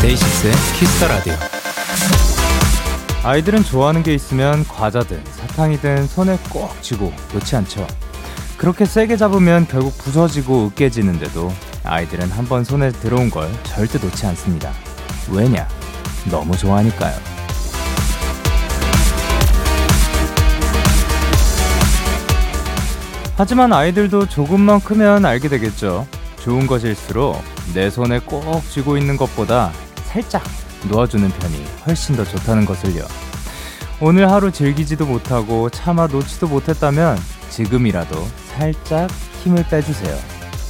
DAY6의 Kiss the Radio. 아이들은 좋아하는 게 있으면 과자든 사탕이든 손에 꼭 쥐고 놓지 않죠. 그렇게 세게 잡으면 결국 부서지고 으깨지는데도 아이들은 한번 손에 들어온 걸 절대 놓지 않습니다. 왜냐? 너무 좋아하니까요. 하지만 아이들도 조금만 크면 알게 되겠죠. 좋은 것일수록 내 손에 꼭 쥐고 있는 것보다 살짝 놓아주는 편이 훨씬 더 좋다는 것을요. 오늘 하루 즐기지도 못하고 차마 놓지도 못했다면 지금이라도 살짝 힘을 빼주세요.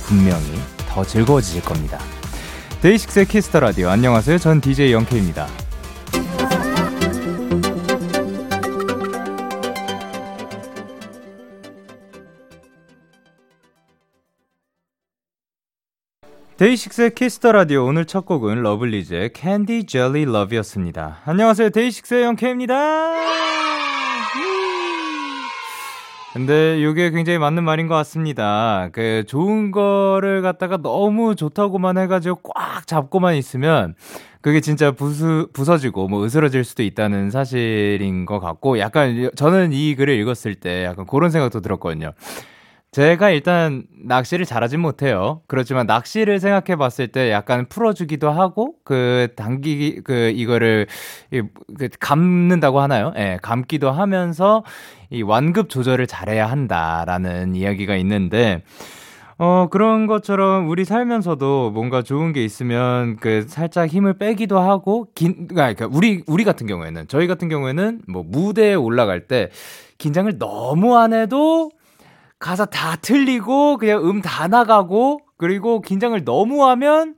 분명히 더 즐거워지실 겁니다. DAY6의 Kiss the Radio 안녕하세요. 전 DJ Young K입니다. DAY6의 Kiss the Radio 오늘 첫 곡은 러블리즈의 Candy Jelly Love였습니다. 안녕하세요. DAY6의 Young K입니다. 근데 이게 굉장히 맞는 말인 것 같습니다. 그 좋은 거를 갖다가 너무 좋다고만 해가지고 꽉 잡고만 있으면 그게 진짜 부수, 부서지고 뭐 으스러질 수도 있다는 사실인 것 같고 약간 저는 이 글을 읽었을 때 약간 그런 생각도 들었거든요. 제가 일단 낚시를 잘하진 못해요. 그렇지만 낚시를 생각해 봤을 때 약간 풀어주기도 하고, 그, 당기, 그, 이거를, 그, 감는다고 하나요? 예, 네, 감기도 하면서 이 완급 조절을 잘해야 한다라는 이야기가 있는데, 어, 그런 것처럼 우리 살면서도 뭔가 좋은 게 있으면 그 살짝 힘을 빼기도 하고, 긴, 그러니까 우리, 우리 같은 경우에는, 저희 같은 경우에는 뭐 무대에 올라갈 때 긴장을 너무 안 해도 가사 다 틀리고 그냥 음 다 나가고 그리고 긴장을 너무 하면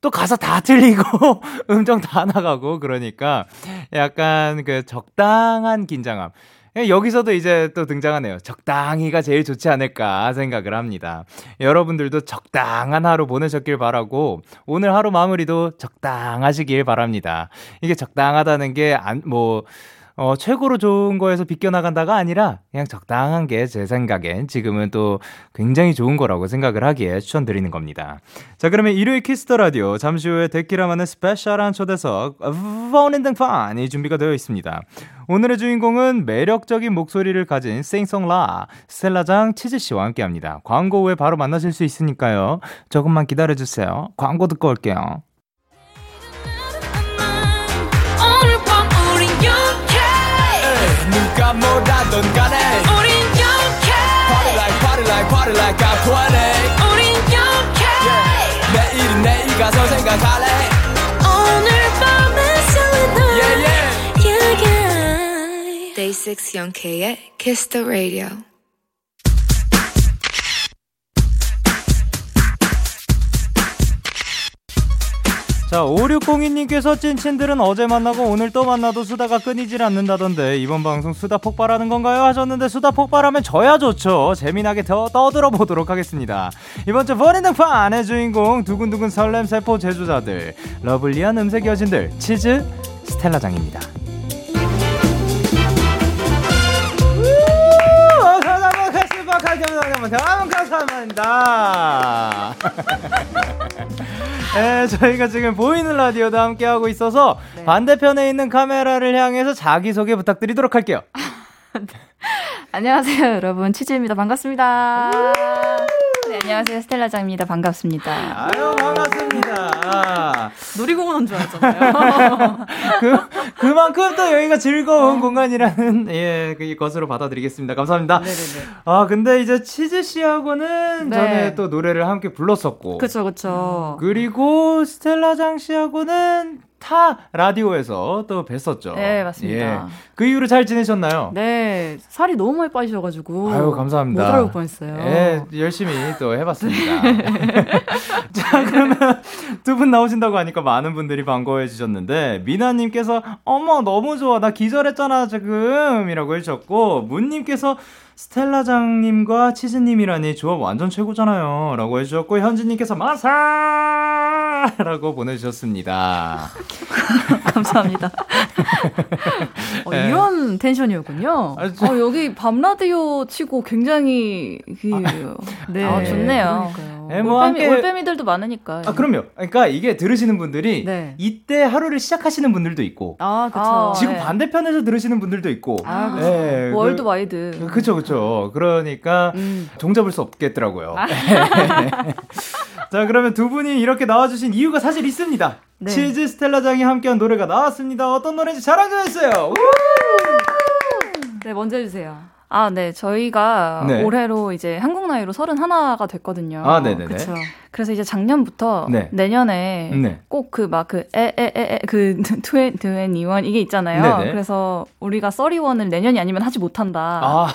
또 가사 다 틀리고 음정 다 나가고 그러니까 약간 그 적당한 긴장함. 여기서도 이제 또 등장하네요. 적당히가 제일 좋지 않을까 생각을 합니다. 여러분들도 적당한 하루 보내셨길 바라고 오늘 하루 마무리도 적당하시길 바랍니다. 이게 적당하다는 게 안 뭐 어, 최고로 좋은 거에서 비껴나간다가 아니라 그냥 적당한 게 제 생각엔 지금은 또 굉장히 좋은 거라고 생각을 하기에 추천드리는 겁니다. 자, 그러면 일요일 Kiss the Radio 잠시 후에 데키라만의 special한 초대석 본인 등판이 준비가 되어 있습니다. 오늘의 주인공은 매력적인 목소리를 가진 싱송라 스텔라장 치즈 씨와 함께합니다. 광고 후에 바로 만나실 수 있으니까요. 조금만 기다려 주세요. 광고 듣고 올게요. 가 뭐라던 간에 우린 영케 Party like party like party like I'm 20 우린 영케 yeah. 내일은 내일 가서 생각할래 오늘 밤에 설레는 yeah, yeah. yeah, yeah. Day 6 영케의 Kiss the Radio 자, 5602님께서 찐친들은 어제 만나고 오늘 또 만나도 수다가 끊이질 않는다던데 이번 방송 수다 폭발하는 건가요? 하셨는데 수다 폭발하면 저야 좋죠. 재미나게 더 떠들어 보도록 하겠습니다. 이번 주 본인 등판의 주인공 두근두근 설렘 세포 제조자들 lovely한 음색 여신들 치즈 스텔라장입니다. 감사합니다. 네, 저희가 지금 보이는 라디오도 함께 하고 있어서 네. 반대편에 있는 카메라를 향해서 자기 소개 부탁드리도록 할게요. 안녕하세요, 여러분. 치즈입니다. 반갑습니다. 네, 안녕하세요. 스텔라장입니다. 반갑습니다. 아유, 반갑습니다. 놀이공원 온 줄 알았잖아요. 그, 그만큼 또 여기가 즐거운 어. 공간이라는, 예, 그 것으로 받아들이겠습니다. 감사합니다. 네네네. 아, 근데 이제 치즈 씨하고는 네. 전에 또 노래를 함께 불렀었고. 그쵸, 그쵸. 그리고 스텔라장 씨하고는 타 라디오에서 또 뵀었죠. 네, 맞습니다. 예. 그 이후로 잘 지내셨나요? 네, 살이 너무 많이 빠지셔가지고. 아유, 감사합니다. 못 알아볼 뻔했어요. 예, 열심히 또 해봤습니다. 자, 그러면 두 분 나오신다고 하니까 많은 분들이 반가워해 주셨는데, 미나님께서, 어머, 너무 좋아. 나 기절했잖아, 지금. 이라고 해주셨고, 문님께서, 스텔라장님과 치즈님이라니 조합 완전 최고잖아요. 라고 해주셨고, 현진님께서 마사! 라고 보내주셨습니다. 감사합니다. 어, 네. 이런 tension이었군요. 아, 저... 어, 여기 밤라디오 치고 굉장히, 그, 아, 네. 아, 좋네요. 네, 뭐 올빼미, 함께... 올빼미들도 많으니까. 아, 그럼요. 그러니까 이게 들으시는 분들이 네. 이때 하루를 시작하시는 분들도 있고, 아, 그쵸. 지금 네. 반대편에서 들으시는 분들도 있고, 아, 그쵸. 네, worldwide. 그, 그쵸, 그쵸. 그러니까 음. 종잡을 수 없겠더라고요. 아. 자, 그러면 두 분이 이렇게 나와주신 이유가 사실 있습니다. 네. 치즈 스텔라장이 함께한 노래가 나왔습니다. 어떤 노래인지 자랑해주세요. 네, 먼저 해주세요. 아, 네. 저희가 네. 올해로 이제 한국 나이로 31가 됐거든요. 아, 네네네. 그쵸. 그래서 이제 작년부터 네. 내년에 네. 꼭그 막 그 에에에그 트웬 트웬 이원 이게 있잖아요. 네네. 그래서 우리가 써리원을 내년이 아니면 하지 못한다. 아.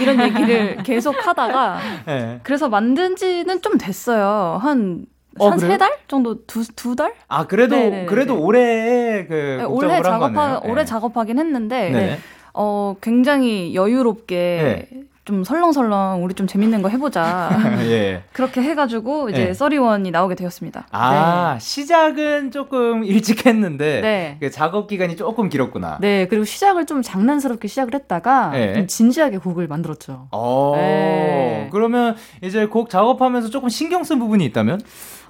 이런 얘기를 계속 하다가 네. 그래서 만든 지는 좀 됐어요. 한 어, 한세 달 정도 두 두 달? 아 그래도 네네네. 그래도 올해 그 네, 올해 작업하 네. 올해 작업하긴 했는데 네. 어 굉장히 여유롭게 네. 좀 설렁설렁 우리 좀 재밌는 거 해보자. 예. 그렇게 해가지고 이제 예. 써리원이 나오게 되었습니다. 아 네. 시작은 조금 일찍 했는데 네. 그 작업 기간이 조금 길었구나. 네 그리고 시작을 좀 장난스럽게 시작을 했다가 예. 좀 진지하게 곡을 만들었죠. 어 네. 그러면 이제 곡 작업하면서 조금 신경 쓴 부분이 있다면?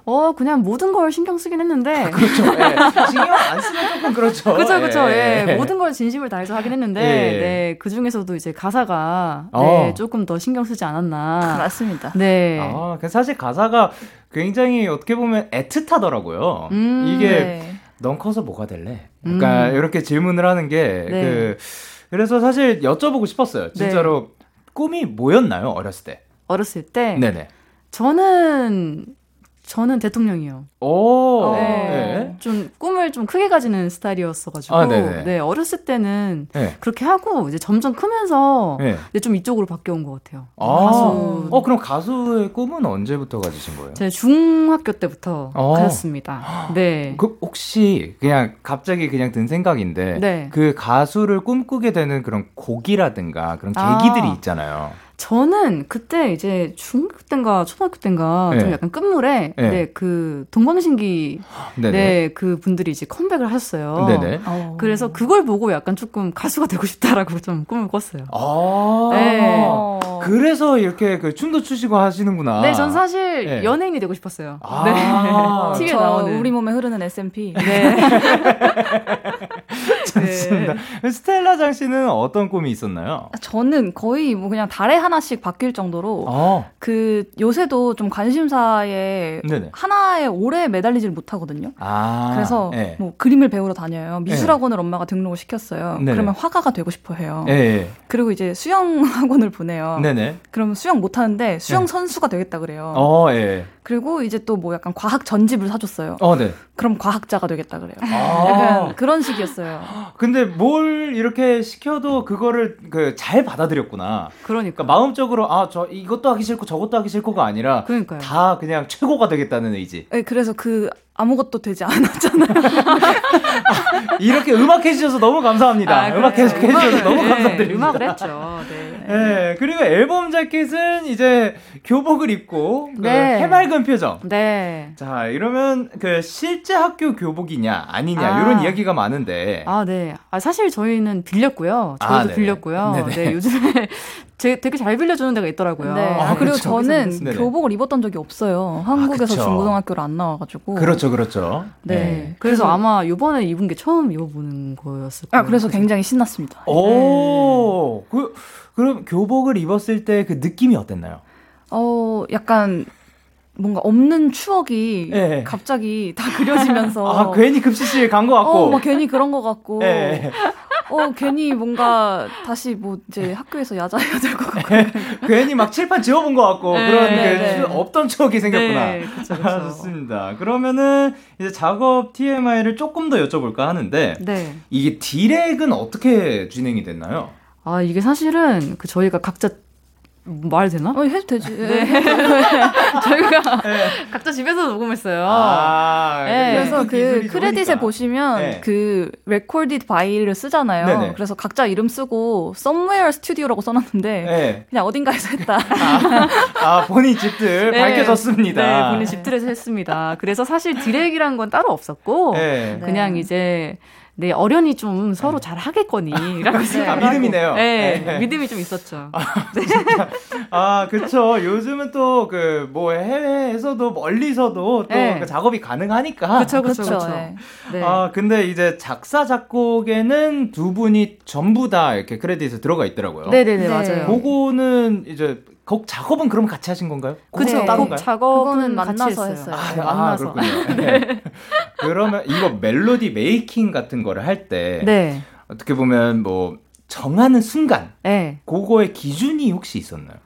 어, 그냥 모든 걸 신경 쓰긴 했는데. 아, 그렇죠. 예. 신경 안 쓰면 조금 그렇죠. 그죠, 그죠. 예. 예. 모든 걸 진심을 다해서 하긴 했는데, 예. 네. 그 중에서도 이제 가사가, 어. 네, 조금 더 신경 쓰지 않았나. 맞습니다. 네. 아, 그 사실 가사가 굉장히 어떻게 보면 애틋하더라고요. 음, 이게, 네. 넌 커서 뭐가 될래? 그러니까 음. 이렇게 질문을 하는 게, 네. 그, 그래서 사실 여쭤보고 싶었어요. 진짜로 네. 꿈이 뭐였나요? 어렸을 때? 어렸을 때? 네네. 저는 저는 대통령이요. 오. 네. 네. 좀 꿈을 좀 크게 가지는 스타일이었어가지고, 아, 네 어렸을 때는 네. 그렇게 하고 이제 점점 크면서 네. 이제 좀 이쪽으로 바뀌어온 것 같아요. 아. 가수. 어 그럼 가수의 꿈은 언제부터 가지신 거예요? 제가 중학교 때부터 어. 가졌습니다. 네. 그 혹시 그냥 갑자기 그냥 든 생각인데, 네. 그 가수를 꿈꾸게 되는 그런 곡이라든가 그런 계기들이 아. 있잖아요. 저는 그때 이제 중학교 때인가 초등학교 때인가 네. 좀 약간 끝물에 네. 네, 그 동방신기 네, 그 분들이 이제 컴백을 하셨어요. 네네. 어. 그래서 그걸 보고 약간 조금 가수가 되고 싶다라고 좀 꿈을 꿨어요. 아. 네. 그래서 이렇게 그 춤도 추시고 하시는구나. 네, 전 사실 네. 연예인이 되고 싶었어요. 아. 네. TV에 나오는 우리 몸에 흐르는 SMP. 네. 좋습니다. 네. 스텔라 장 씨는 어떤 꿈이 있었나요? 저는 거의 뭐 그냥 달에 하나씩 바뀔 정도로 어. 그 요새도 좀 관심사에 네네. 하나에 오래 매달리질 못하거든요. 아. 그래서 네. 뭐 그림을 배우러 다녀요. 미술학원을 네. 엄마가 등록을 시켰어요. 네네. 그러면 화가가 되고 싶어 해요. 네. 그리고 이제 수영 학원을 보내요. 네네. 그럼 수영 못 하는데 수영 네. 선수가 되겠다 그래요. 어, 예. 그리고 이제 또 뭐 약간 과학 전집을 사줬어요. 어, 네. 그럼 과학자가 되겠다 그래요. 아~ 약간 그런 식이었어요. 근데 뭘 이렇게 시켜도 그거를 그 잘 받아들였구나. 그러니까. 그러니까 마음적으로 아 저 이것도 하기 싫고 저것도 하기 싫고가 아니라 그러니까요. 다 그냥 최고가 되겠다는 의지. 네, 그래서 그 아무것도 되지 않았잖아요. 이렇게 음악 해 주셔서 너무 감사합니다. 아, 음악 계속 해주셔서 너무 네, 감사드립니다. 음악을 했죠. 네. 네. 그리고 앨범 자켓은 이제 교복을 입고 그 네. 그 해맑은 표정. 네. 자 이러면 그 실제 학교 교복이냐 아니냐 아. 이런 이야기가 많은데. 아 네. 아 사실 저희는 빌렸고요. 저희도 아, 빌렸고요. 네네. 네 요즘에 제, 되게 잘 빌려주는 데가 있더라고요. 네. 아, 그리고 그렇죠. 저는 교복을 입었던 적이 없어요. 한국에서 아, 중고등학교를 안 나와가지고. 그렇죠, 그렇죠. 네. 네. 그래서, 그래서, 아마 이번에 입은 게 처음 입어보는 거였을 거예요. 아, 그래서 굉장히 신났습니다. 오, 네. 그, 그럼 교복을 입었을 때 그 느낌이 어땠나요? 어, 약간 뭔가 없는 추억이 네. 갑자기 다 그려지면서 아 괜히 급식실 간 것 같고 어, 막 괜히 그런 것 같고 네. 어, 괜히 뭔가 다시 뭐 이제 학교에서 야자해야 될 것 같고. 괜히 막 칠판 지워본 것 같고 네, 그런 네, 네. 없던 추억이 생겼구나. 네, 그쵸, 그쵸. 좋습니다. 그러면은 이제 작업 TMI를 조금 더 여쭤볼까 하는데 네. 이게 디렉은 어떻게 진행이 됐나요? 아, 이게 사실은 그 저희가 각자 말 되나? 어, 해도 되지. 네. 저희가 네. 각자 집에서 녹음했어요. 아, 네. 그래서 그 크레딧에 보시면 네. 그 recorded by를 쓰잖아요. 네네. 그래서 각자 이름 쓰고 somewhere studio라고 써놨는데 네. 그냥 어딘가에서 했다. 아, 아 본인 집들 네. 밝혀졌습니다. 네, 본인 집들에서 했습니다. 그래서 사실 디렉이란 건 따로 없었고 네. 그냥 이제 네, 어련히 좀 서로 네. 잘 하겠거니라고 네. 아, 믿음이네요. 네, 네, 믿음이 좀 있었죠. 아, 네. 아 그쵸. 요즘은 또 그 뭐 해외에서도 멀리서도 또 네. 그 작업이 가능하니까. 그쵸, 그쵸, 그쵸. 네. 네. 아, 근데 이제 작사, 작곡에는 두 분이 전부 다 이렇게 크레딧에 들어가 있더라고요. 네네네, 맞아요. 그거는 이제 곡 작업은 그럼 같이 하신 건가요? 그쵸, 네, 따로인가요? 작업은 만나서 했어요. 아, 네, 만나서. 아, 네. 그러면 이거 멜로디 메이킹 같은 거를 할 때, 네. 어떻게 보면 뭐, 정하는 순간, 네. 그거의 기준이 혹시 있었나요?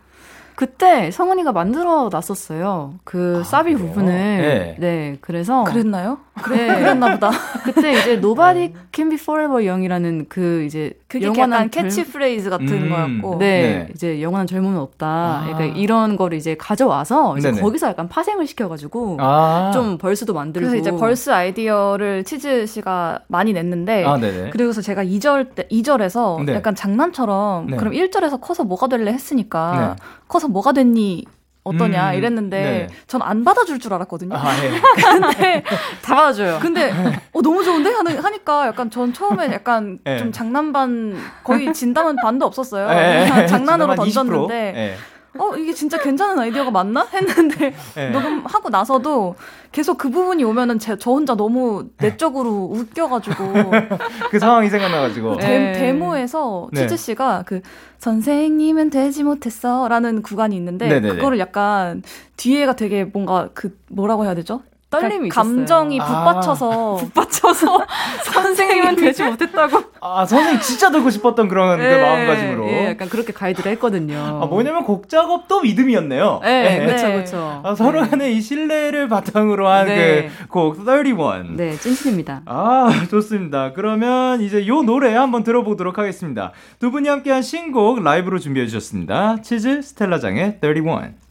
그때 성은이가 만들어 놨었어요. 그 아, 사비 그래요? 부분을. 네. 네. 그래서 그랬나요? 그래, 네. 그랬나 보다. 그때 이제 Nobody Can Be Forever Young이라는 그 이제 영원한 캐치프레이즈 같은 음, 거였고. 네, 네, 이제 영원한 젊음은 없다. 아. 그러니까 이런 거를 이제 가져와서 이제 거기서 약간 파생을 시켜가지고 아. 좀 verse도 만들고. 그래서 이제 벌스 아이디어를 치즈 씨가 많이 냈는데. 아, 그리고서 제가 2절 때 2절에서 네. 약간 장난처럼 네. 그럼 1절에서 커서 뭐가 될래 했으니까 네. 커서 뭐가 됐니 어떠냐 음, 이랬는데 네. 전안 받아줄 줄 알았거든요. 아, 네. 근데 다 받아줘요. 근데 어 너무 좋은데 하는 하니까 약간 전 처음에 약간 네. 좀 장난반 거의 진담은 반도 없었어요. 네. 장난으로 던졌는데 네. 어 이게 진짜 괜찮은 아이디어가 맞나? 했는데 네. 녹음하고 나서도 계속 그 부분이 오면은 제, 저 혼자 너무 내적으로 웃겨가지고. 그 상황이 생각나가지고. 데, 데모에서 치즈 씨가 그 선생님은 되지 못했어라는 구간이 있는데 네네네. 그거를 약간 뒤에가 되게 뭔가 그 뭐라고 해야 되죠? 떨림이 그러니까 감정이 북받쳐서 아. 북받쳐서 선생님은 되지 못했다고. 아 선생님 진짜 듣고 싶었던 그런 그 네, 그 마음가짐으로. 예, 약간 그렇게 가이드를 했거든요. 아 뭐냐면 곡 작업도 믿음이었네요. 네, 그렇죠, 그렇죠. 아, 서로 네. 간의 이 신뢰를 바탕으로 한 그곡 31. 네, 찐친입니다. 아 좋습니다. 그러면 이제 요 노래 한번 들어보도록 하겠습니다. 두 분이 함께한 신곡 라이브로 준비해 주셨습니다. 치즈 스텔라장의 31.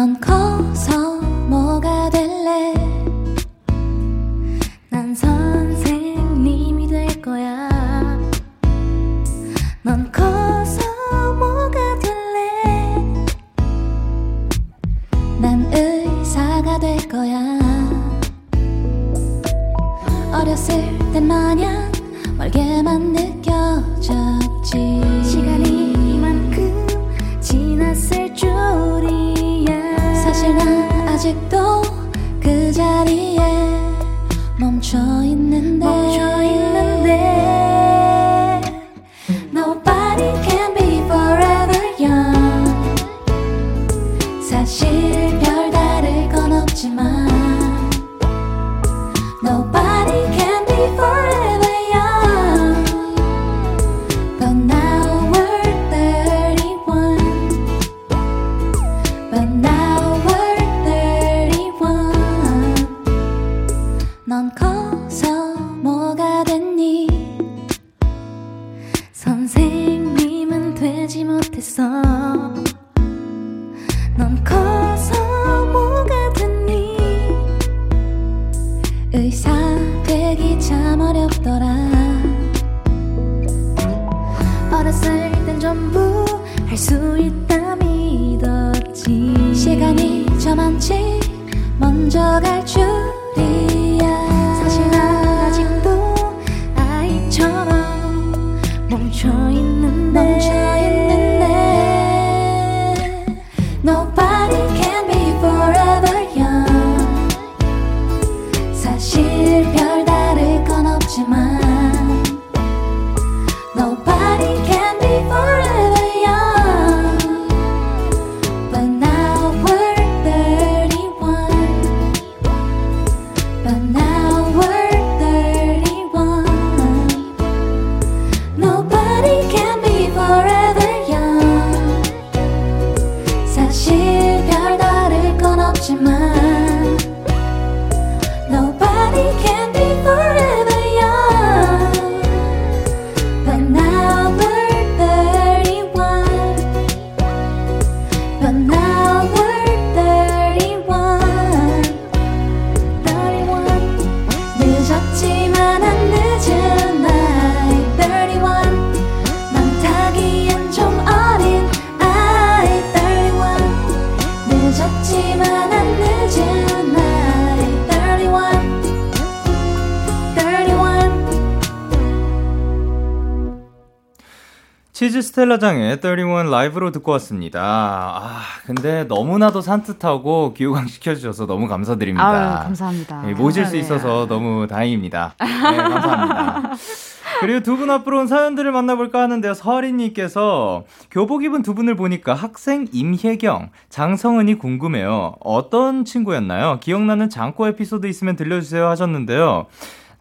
넌 커서 뭐가 될래? 난 선생님이 될 거야. 넌 커서 뭐가 될래? 난 의사가 될 거야. 어렸을 때 마냥 멀게만 느껴졌 아직도 그 자리에 멈춰 있는데 스텔라장의 31 라이브로 듣고 왔습니다. 아, 근데 너무나도 산뜻하고 기호강 시켜주셔서 너무 감사드립니다. 아유, 감사합니다. 예, 모실 수 네. 있어서 너무 다행입니다. 네, 감사합니다. 그리고 두 분 앞으로 온 사연들을 만나볼까 하는데요. 서린님께서 교복 입은 두 분을 보니까 학생 임혜경, 장성은이 궁금해요. 어떤 친구였나요? 기억나는 장고 에피소드 있으면 들려주세요 하셨는데요.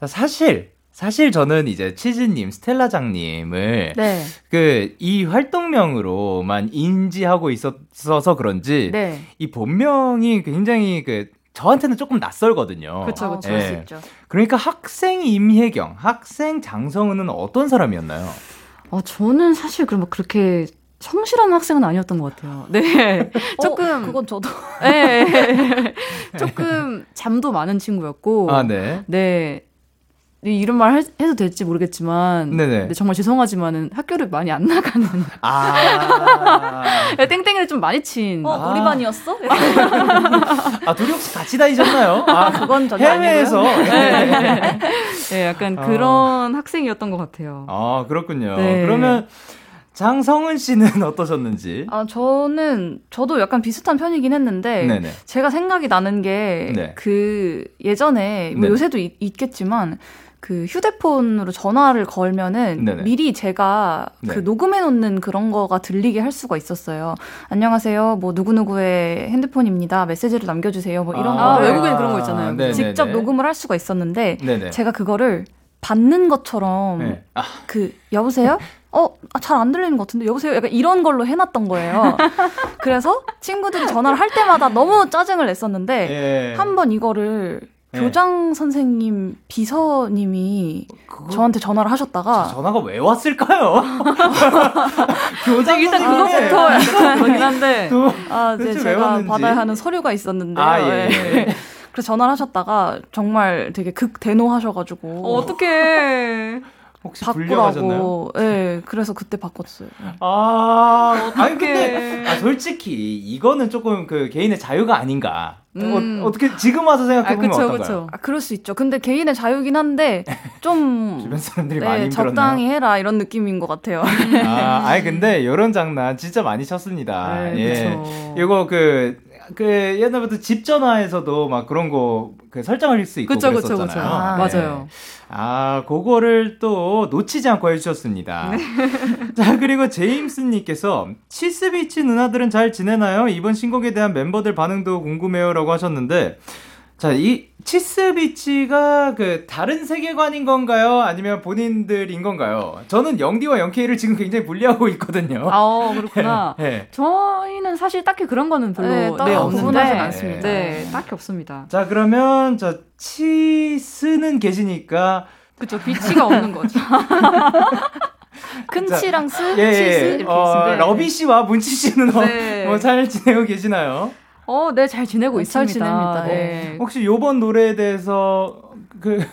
사실 사실 저는 이제 치즈님, 스텔라장님을 네. 그이 활동명으로만 인지하고 있었어서 그런지 네. 이 본명이 굉장히 그 저한테는 조금 낯설거든요. 그렇죠, 그렇죠. 네. 그러니까 학생 임혜경, 학생 장성은은 어떤 사람이었나요? 어, 저는 사실 그럼 그렇게 성실한 학생은 아니었던 것 같아요. 네. 어, 조금. 어, 그건 저도. 네. 조금 잠도 많은 친구였고. 아, 네. 네. 이런 말 해 도 될지 모르겠지만 네네. 정말 죄송하지만은 학교를 많이 안 나가는 아 땡땡이를 좀 많이 친 어, 아. 우리 반이었어? 아 둘이 혹시 같이 다니셨나요? 아 그건 전혀 해외에서 네. 네, 약간 아. 그런 학생이었던 것 같아요. 아 그렇군요. 네. 그러면 장성은 씨는 어떠셨는지? 아, 저는, 저도 약간 비슷한 편이긴 했는데, 네네. 제가 생각이 나는 게, 네. 그, 예전에, 뭐 요새도 있, 있겠지만, 그 휴대폰으로 전화를 걸면은 네네. 미리 제가 네. 그 녹음해 놓는 그런 거가 들리게 할 수가 있었어요. 안녕하세요. 뭐 누구누구의 핸드폰입니다. 메시지를 남겨 주세요. 뭐 이런 아, 거 외국에 그런 거 있잖아요. 네 직접 녹음을 할 수가 있었는데 네네. 제가 그거를 받는 것처럼 네. 아. 그 여보세요? 어, 아, 잘 안 들리는 것 같은데, 여보세요? 약간 이런 걸로 해놨던 거예요. 그래서 친구들이 전화를 할 때마다 너무 짜증을 냈었는데, 예. 한번 이거를 네. 교장 선생님 비서님이 그거... 저한테 전화를 하셨다가 전화가 왜 왔을까요? 교장 일단 그것부터 약간 그긴 한데 아, 네, 제가 받아야 하는 서류가 있었는데 아, 예, 예. 그래서 전화를 하셨다가 정말 되게 극 대노하셔가지고 어, 어떡해 혹시 바꾸라고. 예, 네, 그래서 그때 바꿨어요. 아, 아니 근데 아, 솔직히 이거는 조금 그 개인의 자유가 아닌가. 음. 어, 떻게 지금 와서 생각해보면 아, 그쵸, 어떤가요? 그쵸. 아, 그럴 수 있죠. 근데 개인의 자유긴 한데 좀 주변 사람들이 네, 많이 힘들었나요? 적당히 해라 이런 느낌인 것 같아요. 아, 아니 근데 이런 장난 진짜 많이 쳤습니다. 네, 예. 그쵸. 이거 그 그 옛날부터 집 전화에서도 막 그런 거 그 설정할 수 있고 그쵸, 그랬었잖아요. 그쵸, 그쵸. 아, 네. 맞아요. 아, 그거를 또 놓치지 않고 해주셨습니다. 네. 자, 그리고 제임스님께서 치스비치 누나들은 잘 지내나요? 이번 신곡에 대한 멤버들 반응도 궁금해요라고 하셨는데 자, 이 치스비치가 그 다른 세계관인 건가요? 아니면 본인들인 건가요? 저는 영디와 영케이를 지금 굉장히 분리하고 있거든요. 아, 그렇구나. 네. 저희는 사실 딱히 그런 거는 별로 네, 네 없는데 않습니다. 네, 딱히 없습니다. 자, 그러면 저 치스는 계시니까 그쵸, 비치가 없는 거죠. 큰 치랑 스, 예, 치스 예. 이렇게 어, 네. 러비 씨와 문치 씨는 네. 뭐잘 지내고 계시나요? 어, 네, 잘 지내고 네, 있습니다. 잘 지냅니다. 네. 혹시 요번 노래에 대해서 그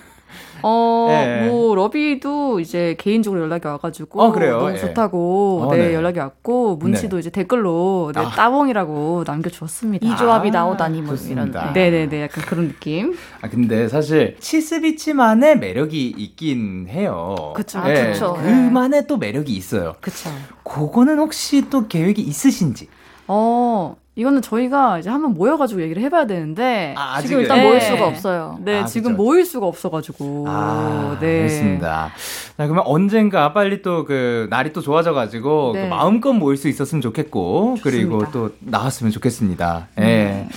어, 네. 뭐 러비도 이제 개인적으로 연락이 와가지고 어? 너무 예. 좋다고 어, 네, 네, 연락이 왔고 문씨도 네. 이제 댓글로 네, 아. 따봉이라고 남겨주었습니다. 이 조합이 아, 나오다니 뭐 이런. 네네네, 약간 그런 느낌. 아 근데 사실 치스비치만의 매력이 있긴 해요. 그렇죠, 네, 그렇죠. 그만의 또 매력이 있어요. 그렇죠. 그거는 혹시 또 계획이 있으신지? 어, 이거는 저희가 이제 한번 모여가지고 얘기를 해봐야 되는데 아, 지금 일단 네. 모일 수가 없어요. 네, 아, 지금 그쵸. 모일 수가 없어가지고. 아, 네. 알겠습니다. 자, 그러면 언젠가 빨리 또 그 날이 또 좋아져가지고 그 네. 그 마음껏 모일 수 있었으면 좋겠고 좋습니다. 그리고 또 나왔으면 좋겠습니다. 예. 네.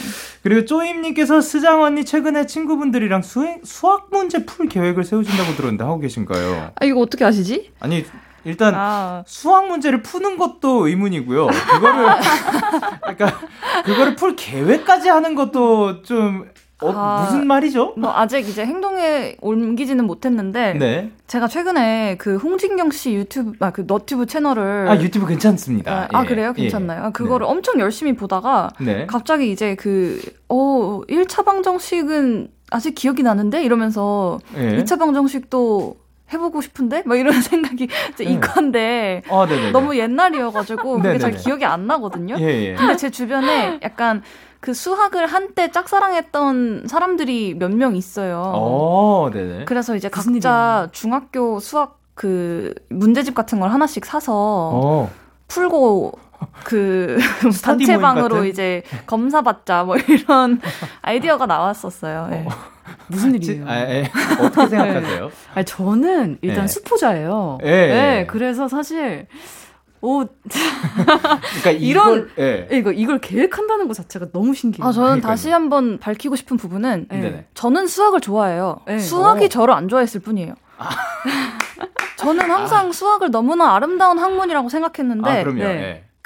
그리고 쪼임님께서 스장 언니 최근에 친구분들이랑 수행, 수학 문제 풀 계획을 세우신다고 들었는데 하고 계신가요? 아 이거 어떻게 아시지? 아니 일단 아. 수학 문제를 푸는 것도 의문이고요. 그거를 그러니까 그거를 풀 계획까지 하는 것도 좀 어, 아, 무슨 말이죠? 뭐 아직 이제 행동에 옮기지는 못했는데 네. 제가 최근에 그 홍진경 씨 유튜브 아 그 너튜브 채널을 아 유튜브 괜찮습니다. 아, 아 예. 아 그래요? 괜찮나요? 예. 그거를 네. 엄청 열심히 보다가 네. 갑자기 이제 그어 1차 방정식은 아직 기억이 나는데 이러면서 예. 2차 방정식도 해보고 싶은데? 막 이런 생각이 이제 네. 이건데 어, 너무 옛날이어가지고 그게 잘 기억이 안 나거든요. 예, 예. 근데 제 주변에 약간 그 수학을 한때 짝사랑했던 사람들이 몇 명 있어요. 어, 네네. 그래서 이제 각자 중학교 수학 그 문제집 같은 걸 하나씩 사서 어. 풀고 그 단체방으로 이제 검사 받자 뭐 이런 아이디어가 나왔었어요. 네. 어. 무슨 일이에요? 아, 에, 예. 어떻게 생각하세요? 네. 아니, 저는 일단 네. 수포자예요. 네. 네. 그래서 사실 오, 그러니까 이런 예. 이거 이걸 계획한다는 것 자체가 너무 신기해요. 아, 저는 그러니까요. 다시 한번 밝히고 싶은 부분은 네. 저는 수학을 좋아해요. 네. 수학이 어. 저를 안 좋아했을 뿐이에요. 아. 저는 항상 아. 수학을 너무나 아름다운 학문이라고 생각했는데 아,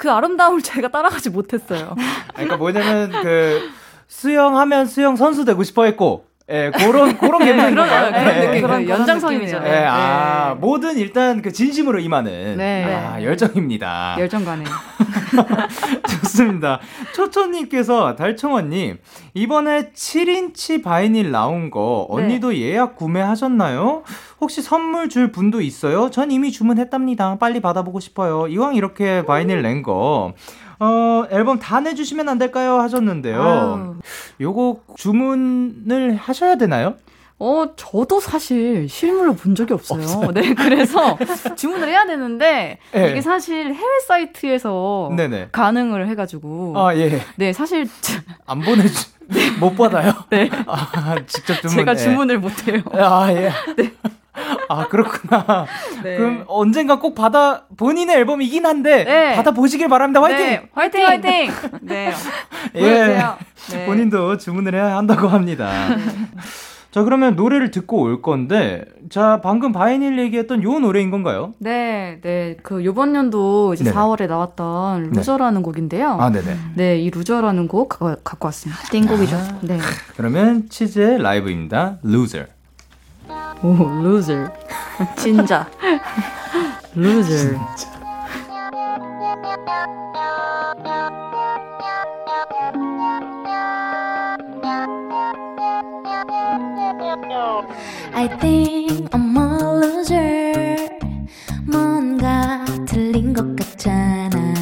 그 아름다움을 제가 따라가지 못했어요. 그러니까 뭐냐면 그 수영하면 수영 선수 되고 싶어 했고 예, 그런 그런? 네, 그런, 네, 그런 연장선이죠. 네, 네. 아, 뭐든 일단 그 진심으로 임하는 네. 아, 열정입니다. 열정가네. 좋습니다. 초초님께서 달청원님 이번에 7인치 바이닐 나온 거 언니도 네. 예약 구매하셨나요? 혹시 선물 줄 분도 있어요? 전 이미 주문했답니다. 빨리 받아보고 싶어요. 이왕 이렇게 바이닐 낸 거. 어, 앨범 다 내주시면 안 될까요? 하셨는데요. 아유. 요거 주문을 하셔야 되나요? 어, 저도 사실 실물로 본 적이 없어요. 없어요. 네, 그래서 주문을 해야 되는데 네. 이게 사실 해외 사이트에서 네네. 가능을 해가지고 아 예. 네, 사실 안 보내주 네. 못 받아요. 네, 아, 직접 주문. 제가 주문을 못해요. 아 예. 네. 아 그렇구나. 네. 그럼 언젠가 꼭 받아 본인의 앨범이긴 한데 네. 받아 보시길 바랍니다. 화이팅! 네. 화이팅 화이팅. 네. 예. 네. 본인도 주문을 해야 한다고 합니다. 네. 자 그러면 노래를 듣고 올 건데 자 방금 vinyl 얘기했던 요 노래인 건가요? 네, 네. 그 요번 연도 이제 네 4월에 나왔던 Loser라는 네. 곡인데요. 아, 네 네. 네, 이 Loser라는 곡 갖고, 갖고 왔습니다. 띵곡이죠. 아, 네. 그러면 치즈의 라이브입니다. Loser. 오, loser. 진짜. loser. 진짜. I think I'm a loser. 뭔가 틀린 것 같잖아.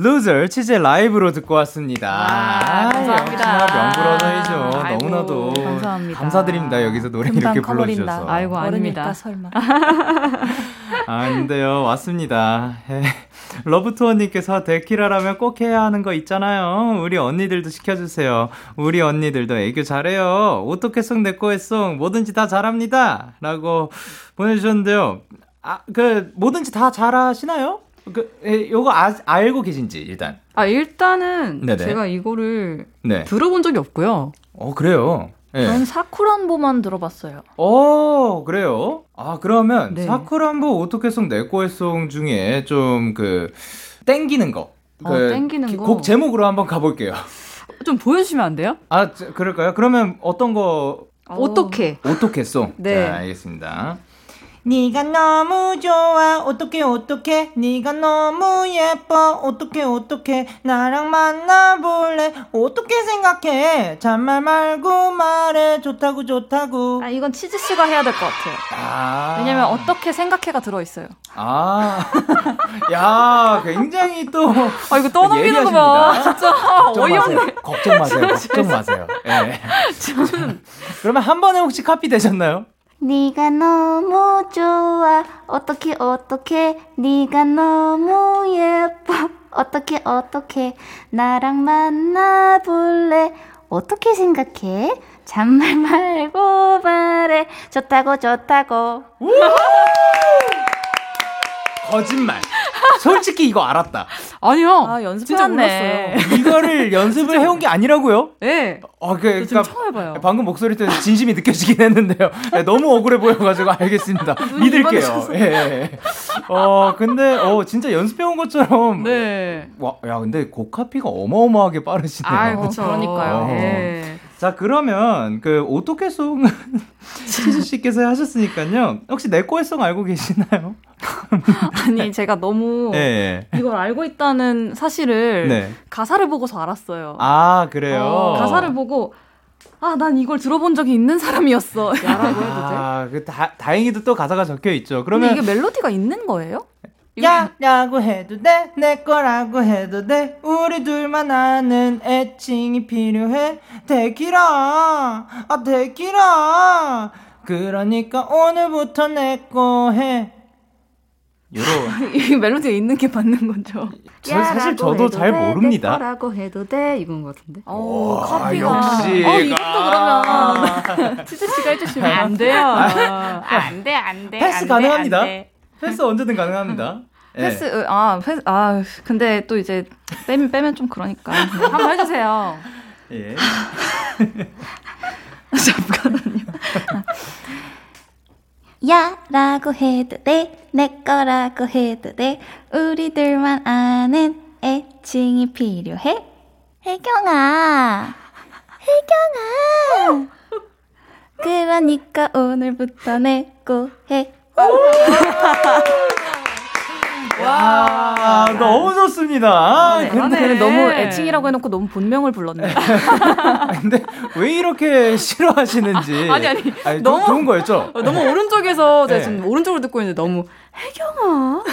Loser 치즈 라이브로 듣고 왔습니다. 아, 감사합니다. 명불허전이죠. 너무나도 감사합니다. 감사드립니다. 여기서 노래 이렇게 불러주셔서. 아이고 아닙니다. 설마. 아 근데요 왔습니다. 러브투어님께서 데키라라면 꼭 해야 하는 거 있잖아요. 우리 언니들도 시켜주세요. 우리 언니들도 애교 잘해요. 오또케송 내꺼해송 뭐든지 다 잘합니다. 라고 보내주셨는데요. 아, 그, 뭐든지 다 잘하시나요? 그, 에, 요거 아, 알고 계신지, 일단. 아, 일단은 네네. 제가 이거를 네. 들어본 적이 없고요. 어, 그래요? 네. 전 사쿠란보만 들어봤어요. 어, 그래요? 아, 그러면 네. 사쿠란보 오토케송 네코에송 중에 좀 그, 땡기는 거. 그, 어, 땡기는 거. 곡 제목으로 한번 가볼게요. 좀 보여주시면 안 돼요? 아, 그럴까요? 그러면 어떤 거. 어떻게? 어떻게 송? 네. 자, 알겠습니다. 네가 너무 좋아. 어떡해 어떡해? 네가 너무 예뻐. 어떡해 어떡해? 나랑 만나볼래? 어떻게 생각해? 잔말 말고 말해. 좋다고 좋다고. 아 이건 치즈 씨가 해야 될 것 같아요. 아. 왜냐면 어떻게 생각해가 들어 있어요. 아 야 굉장히 또 아 이거 떠넘기는 거 봐 진짜. 어이없네. 걱정 마세요. 걱정 마세요. 예. 저는 그러면 한 번에 혹시 카피 되셨나요? 네가 너무 좋아. 어떻게 어떻게? 네가 너무 예뻐. 어떻게 어떻게? 나랑 만나볼래? 어떻게 생각해? 잔말 말고 말해. 좋다고 좋다고. 거짓말 솔직히 이거 알았다. 아니요. 아, 연습했네. 이거를 연습을 해온 게 아니라고요? 네. 아, 그, 그러니까 처음 해봐요. 방금 목소리 때문에 진심이 느껴지긴 했는데요. 네, 너무 억울해 보여가지고 알겠습니다. 믿을게요. 예, 예. 어, 근데, 어, 진짜 연습해온 것처럼. 네. 와, 야, 근데 곡 카피가 어마어마하게 빠르시네요. 아, 그렇죠. 그러니까요. 어. 네. 자, 그러면 그 오또케송 치즈 씨께서 하셨으니까요. 혹시 내꺼해송 알고 계시나요? 아니, 제가 너무 네. 이걸 알고 있다는 사실을 네. 가사를 보고서 알았어요. 아, 그래요? 어, 가사를 보고 아, 난 이걸 들어본 적이 있는 사람이었어. 야라고 해도 돼? 아, 그 다, 다행히도 또 가사가 적혀 있죠. 그러면 이게 멜로디가 있는 거예요? 야라고 해도 돼, 내 거라고 해도 돼. 우리 둘만 아는 애칭이 필요해. 대기라, 아 대기라. 그러니까 오늘부터 내 거 해. 요러 이 멜로디가 있는 게 맞는 거죠. 저, 사실 저도 잘 돼, 모릅니다. 거라고 해도 돼 이건 것 같은데. 오, 카피가. 역시. 어, 이것도 그러면 치즈 씨가 해주시면 안 돼요. 안 돼, 안 돼. 패스 안 가능합니다. 안 돼. 패스 언제든 가능합니다. 패스 네. 아 패스 아 근데 또 이제 빼면 빼면 좀 그러니까 한번 해주세요. 예. 잠깐만요. 야라고 해도 돼, 내 거라고 해도 돼, 우리들만 아는 애칭이 필요해. 혜경아, 혜경아. 그러니까 오늘부터 내거 해. 와, 너무 좋습니다. 네, 근데 너무 애칭이라고 해놓고 너무 본명을 불렀네. 근데 왜 이렇게 싫어하시는지. 아니, 아니. 아니 너무 좋은 거였죠? 너무 오른쪽에서 제가 네. 지금 오른쪽으로 듣고 있는데 너무 혜경아.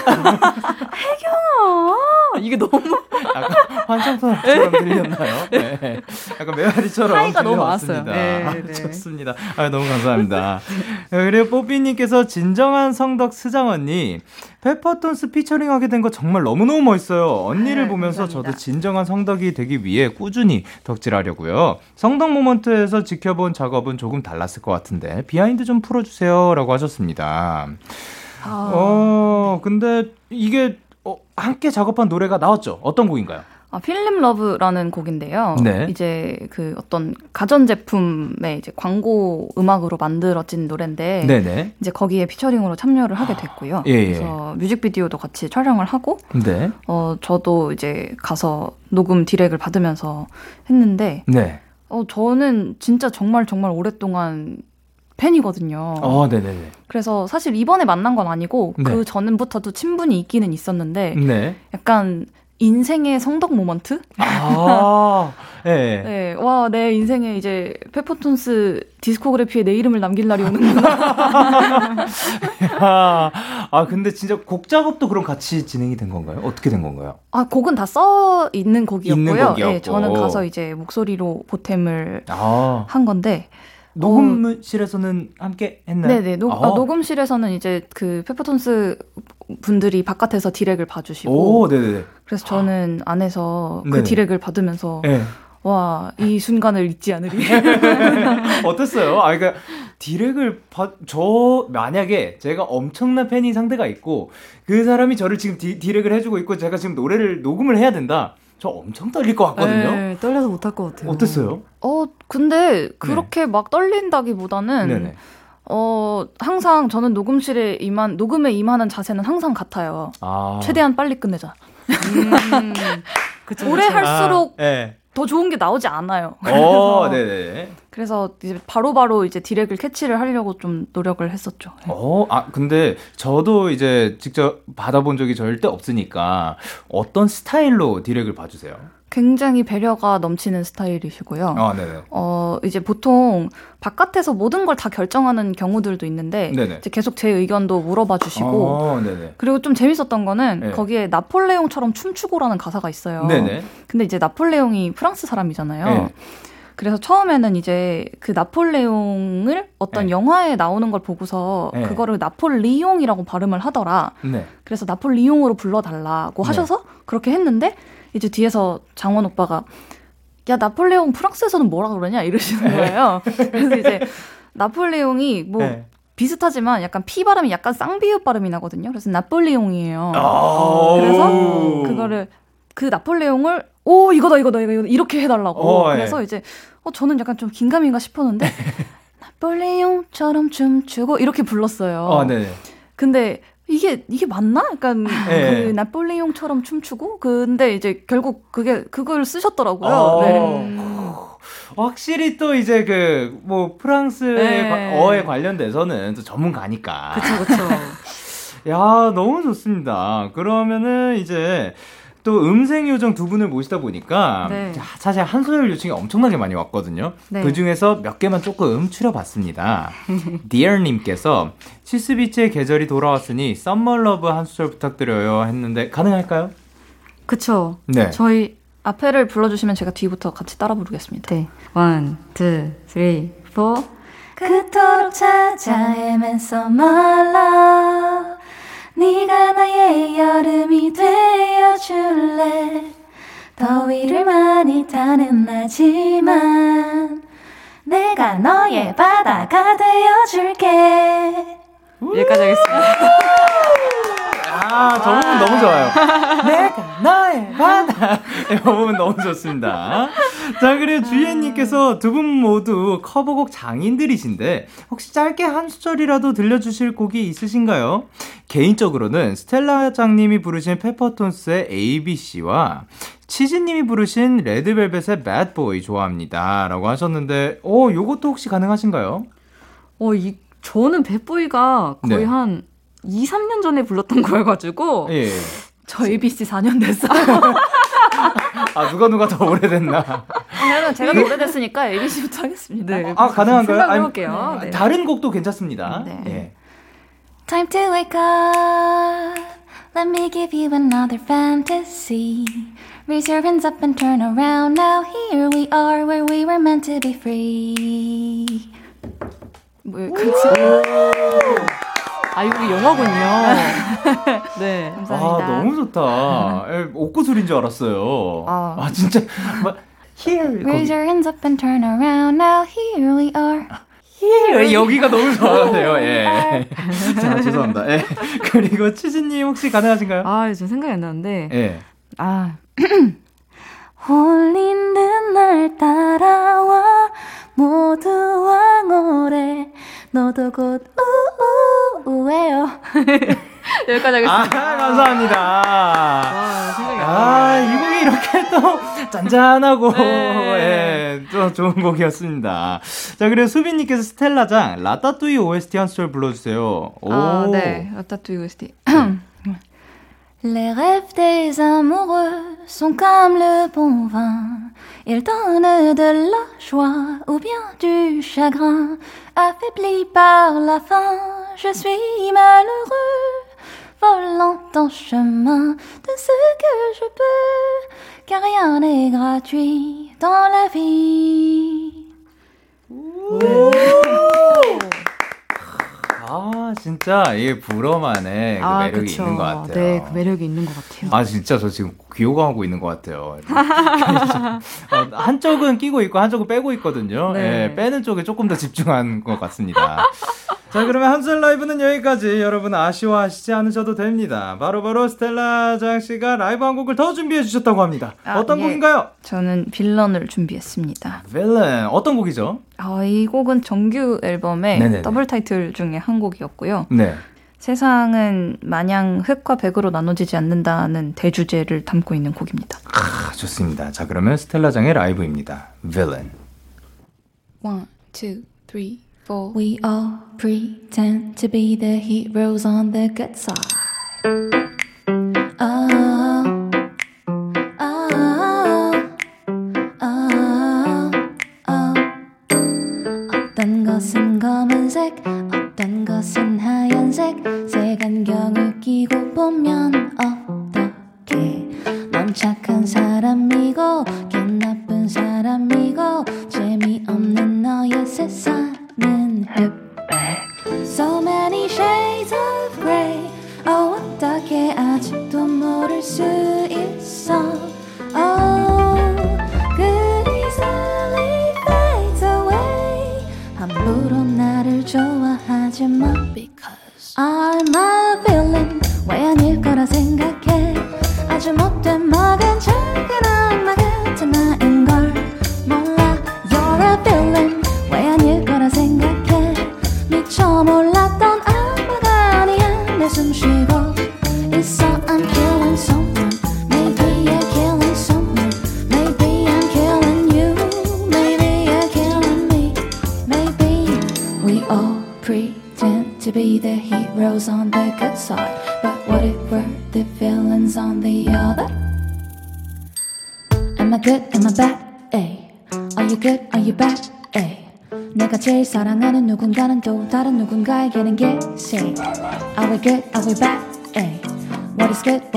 혜경아. 이게 너무. 약간 환청 소리처럼 들렸나요? 네. 약간 메아리처럼. 차이가 너무 많았어요. 네, 아, 네. 좋습니다. 아, 너무 감사합니다. 그리고 뽀삐님께서 진정한 성덕 스장 언니. 페퍼톤스 피처링 하게 된 거 정말 너무너무 멋있어요. 언니를 네, 보면서 감사합니다. 저도 진정한 성덕이 되기 위해 꾸준히 덕질하려고요. 성덕 moment에서 지켜본 작업은 조금 달랐을 것 같은데 behind 좀 풀어주세요. 라고 하셨습니다. 아... 어, 근데 이게 어, 함께 작업한 노래가 나왔죠. 어떤 곡인가요? 아, 필름 러브라는 곡인데요. 네. 이제 그 어떤 가전 제품의 이제 광고 음악으로 만들어진 노래인데 네네. 이제 거기에 피처링으로 참여를 하게 됐고요. 예, 예. 그래서 뮤직비디오도 같이 촬영을 하고 네. 어 저도 이제 가서 녹음 디렉을 받으면서 했는데 네. 어 저는 진짜 정말 정말 오랫동안 팬이거든요. 어, 네네네. 그래서 사실 이번에 만난 건 아니고 네. 그 전부터도 친분이 있기는 있었는데 네. 약간 인생의 성덕 모먼트? 아, 네. 네. 와, 내 인생에 이제 페퍼톤스 디스코그래피에 내 이름을 남길 날이 오는구나. 야, 아, 근데 진짜 곡 작업도 그럼 같이 진행이 된 건가요? 어떻게 된 건가요? 아, 곡은 다 써 있는 곡이었고요. 네, 저는 가서 이제 목소리로 보탬을 아. 한 건데. 녹음실에서는 어, 함께 했나요? 네네. 노, 아. 아, 녹음실에서는 이제 그 페퍼톤스 분들이 바깥에서 디렉을 봐주시고. 오, 네네. 그래서 저는 안에서 그 네네. 디렉을 받으면서. 네. 와, 이 순간을 잊지 않으리. 어땠어요? 아, 그러니까, 디렉을 봐, 저, 만약에 제가 엄청난 팬인 상대가 있고, 그 사람이 저를 지금 디, 디렉을 해주고 있고, 제가 지금 노래를 녹음을 해야 된다. 저 엄청 떨릴 것 같거든요. 네, 떨려서 못할 것 같아요. 어땠어요? 어, 근데 그렇게 네. 막 떨린다기보다는 네네. 어, 항상 저는 녹음실에 임한, 녹음에 임하는 자세는 항상 같아요. 아. 최대한 빨리 끝내자. 음. 그쵸, 오래 그쵸. 할수록 아, 네. 더 좋은 게 나오지 않아요. 어, 네네. 그래서 이제 바로바로 바로 이제 디렉을 캐치를 하려고 좀 노력을 했었죠. 네. 어, 아, 근데 저도 이제 직접 받아본 적이 절대 없으니까 어떤 스타일로 디렉을 봐주세요? 굉장히 배려가 넘치는 스타일이시고요. 아, 네네. 어, 이제 보통 바깥에서 모든 걸 다 결정하는 경우들도 있는데 이제 계속 제 의견도 물어봐 주시고 아, 그리고 좀 재밌었던 거는 네. 거기에 나폴레옹처럼 춤추고라는 가사가 있어요. 네네. 근데 이제 나폴레옹이 프랑스 사람이잖아요. 네. 그래서 처음에는 이제 그 나폴레옹을 어떤 네. 영화에 나오는 걸 보고서 네. 그거를 나폴리옹이라고 발음을 하더라. 네. 그래서 나폴리옹으로 불러달라고 네. 하셔서 그렇게 했는데 이제 뒤에서 장원 오빠가 야 나폴레옹 프랑스에서는 뭐라 그러냐 이러시는 네. 거예요. 그래서 이제 나폴레옹이 뭐 네. 비슷하지만 약간 피 발음이 약간 쌍비읍 발음이 나거든요. 그래서 나폴레옹이에요. 그래서 그거를 그 나폴레옹을 오 이거다 이거다 이거 이렇게 해달라고. 어, 예. 그래서 예. 이제 어 저는 약간 좀 긴가민가 싶었는데 나폴레옹처럼 춤추고 이렇게 불렀어요. 어, 네. 근데 이게 이게 맞나? 약간 네. 그 나폴레옹처럼 춤추고 근데 이제 결국 그게 그걸 쓰셨더라고요. 어. 네. 확실히 또 이제 그 뭐 프랑스의 네. 어에 관련돼서는 또 전문가니까. 그렇죠, 그렇죠. 야 너무 좋습니다. 그러면은 이제 또 음생 요정 두 분을 모시다 보니까 네. 사실 한 소절 요청이 엄청나게 많이 왔거든요. 네. 그 중에서 몇 개만 조금 추려봤습니다. 디얼님께서 치스비치의 계절이 돌아왔으니 Summer Love 한 소절 부탁드려요 했는데 가능할까요? 그쵸. 네. 저희 앞에를 불러주시면 제가 뒤부터 같이 따라 부르겠습니다. 네. One, two, three, four. 그토록 찾아 헤맨 Summer Love 네가 나의 여름이 되어줄래? 더위를 많이 타는 나지만 내가 너의 바다가 되어줄게. 여기까지 하겠습니다 아, 저 부분 너무 좋아요. 내가 너의 바다. 이 부분 너무 좋습니다. 자, 그리고 주희애님께서 두 분 모두 커버곡 장인들이신데, 혹시 짧게 한 수절이라도 들려주실 곡이 있으신가요? 개인적으로는 스텔라 장님이 부르신 페퍼톤스의 ABC와 치즈님이 부르신 레드벨벳의 Bad Boy 좋아합니다. 라고 하셨는데, 어, 요것도 혹시 가능하신가요? 어, 이, 저는 배보이가 거의 네. 한 2, 3년 전에 불렀던 거여가지고 예. 저 ABC 4년 됐어요. 아 누가 누가 더 오래됐나? 그러면 제가 더 오래됐으니까 ABC부터 하겠습니다. 네, 아 가능한가요? 생각해볼게요. 네. 다른 곡도 괜찮습니다. 네. 예. Time to wake up. Let me give you another fantasy. Raise your hands up and turn around. Now here we are where we were meant to be free. 뭐, 그치? 아, 이거 영어군요. 네. 감사합니다. 아, 너무 좋다. 옥구슬인 줄 알았어요. 아, 아 진짜. 막, here. Raise your hands up and turn around. Now here we are. here. 여기가 너무 좋아하네요. 예. 자, 죄송합니다. 예. 그리고 치즈님 혹시 가능하신가요? 아, 저 생각이 안 나는데. 예. 아. 홀리는 날 따라와 모두 왕오래 너도 곧 우우 우예요. 여기까지 하겠습니다. 아, 감사합니다. 아, 아, 이 곡이 이렇게 또 잔잔하고, 네. 예, 또 좋은 곡이었습니다. 자, 그리고 수빈님께서 스텔라장, 라따뚜이 OST 한 소절 불러주세요. 오. 아, 네. 라따뚜이 OST. Les rêves des amoureux sont comme le bon vin. Ils donnent de la joie ou bien du chagrin. Affaibli par la faim, je suis malheureux. Volant en chemin de ce que je peux, car rien n'est gratuit dans la vie. 아, 진짜 이 불어만의 그 아, 매력이 그쵸. 있는 것 같아요. 네, 그 매력이 있는 것 같아요. 아, 진짜 저 지금 귀호강하고 있는 것 같아요. 어, 한쪽은 끼고 있고 한쪽은 빼고 있거든요. 네. 네, 빼는 쪽에 조금 더 집중한 것 같습니다. 자, 그러면 한술 라이브는 여기까지. 여러분 아쉬워하시지 않으셔도 됩니다. 바로바로 바로 스텔라 장 씨가 라이브 한 곡을 더 준비해 주셨다고 합니다. 아, 어떤 예. 곡인가요? 저는 빌런을 준비했습니다. 빌런 어떤 곡이죠? 아, 이 곡은 정규 앨범의 네네네. 더블 타이틀 중에 한 곡이었고요. 네. 세상은 마냥 흙과 백으로 나눠지지 않는다는 대주제를 담고 있는 곡입니다. 아, 좋습니다. 자, 그러면 스텔라장의 라이브입니다. Villain. One, two, three. For we all pretend to be the heroes on the good side. Oh, oh, oh, oh. 어떤 것은 검은색, 어떤 것은 하얀색, 색안경을 끼고 보면 어떻게? 넌 착한 사람이고,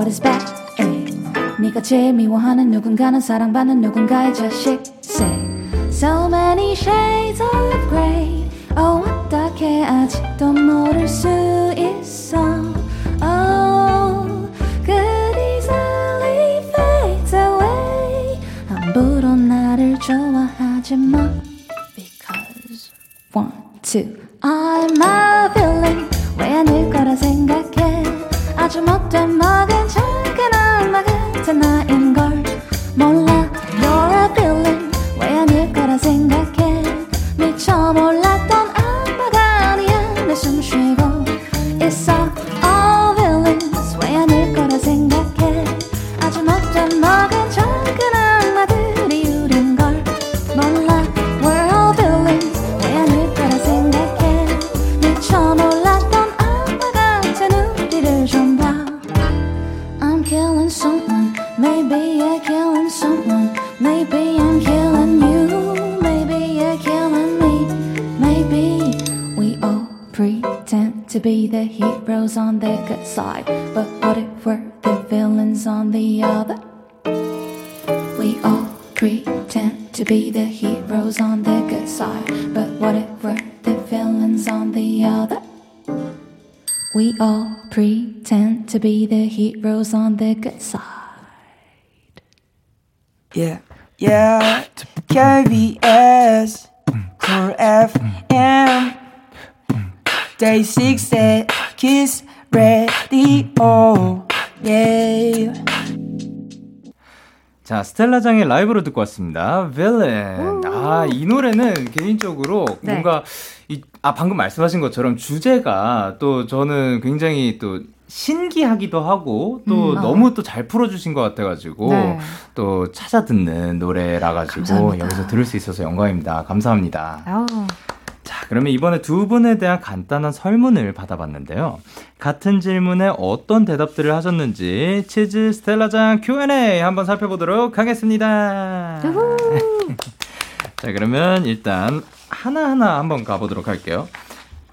What is bad? Ay. 네가 제일 미워하는 누군가는 사랑받는 누군가의 자식 Say So many shades of grey Oh 어떻게 아직도 모를 미처 몰랐던 악마가 아니야. 내 숨 쉬고 on the good side. But what if we're the villains on the other? We all pretend to be the heroes on the good side. But what if we're the villains on the other? We all pretend to be the heroes on the good side. Yeah, yeah. KBS, Cool FM, Day 6 at Kiss Radio. Yeah. 자, 스텔라장의 라이브로 듣고 왔습니다. Villain. 아, 이 노래는 개인적으로 네. 뭔가, 이, 아, 방금 말씀하신 것처럼 주제가 또 저는 굉장히 또 신기하기도 하고 또 음, 어. 너무 또잘 풀어주신 것 같아가지고 네. 또 찾아 듣는 노래라 가지고 여기서 들을 수 있어서 영광입니다. 감사합니다. 오. 자 그러면 이번에 두 분에 대한 간단한 설문을 받아봤는데요. 같은 질문에 어떤 대답들을 하셨는지 치즈 스텔라장 Q&A 한번 살펴보도록 하겠습니다. 자, 그러면 일단 하나하나 한번 가보도록 할게요.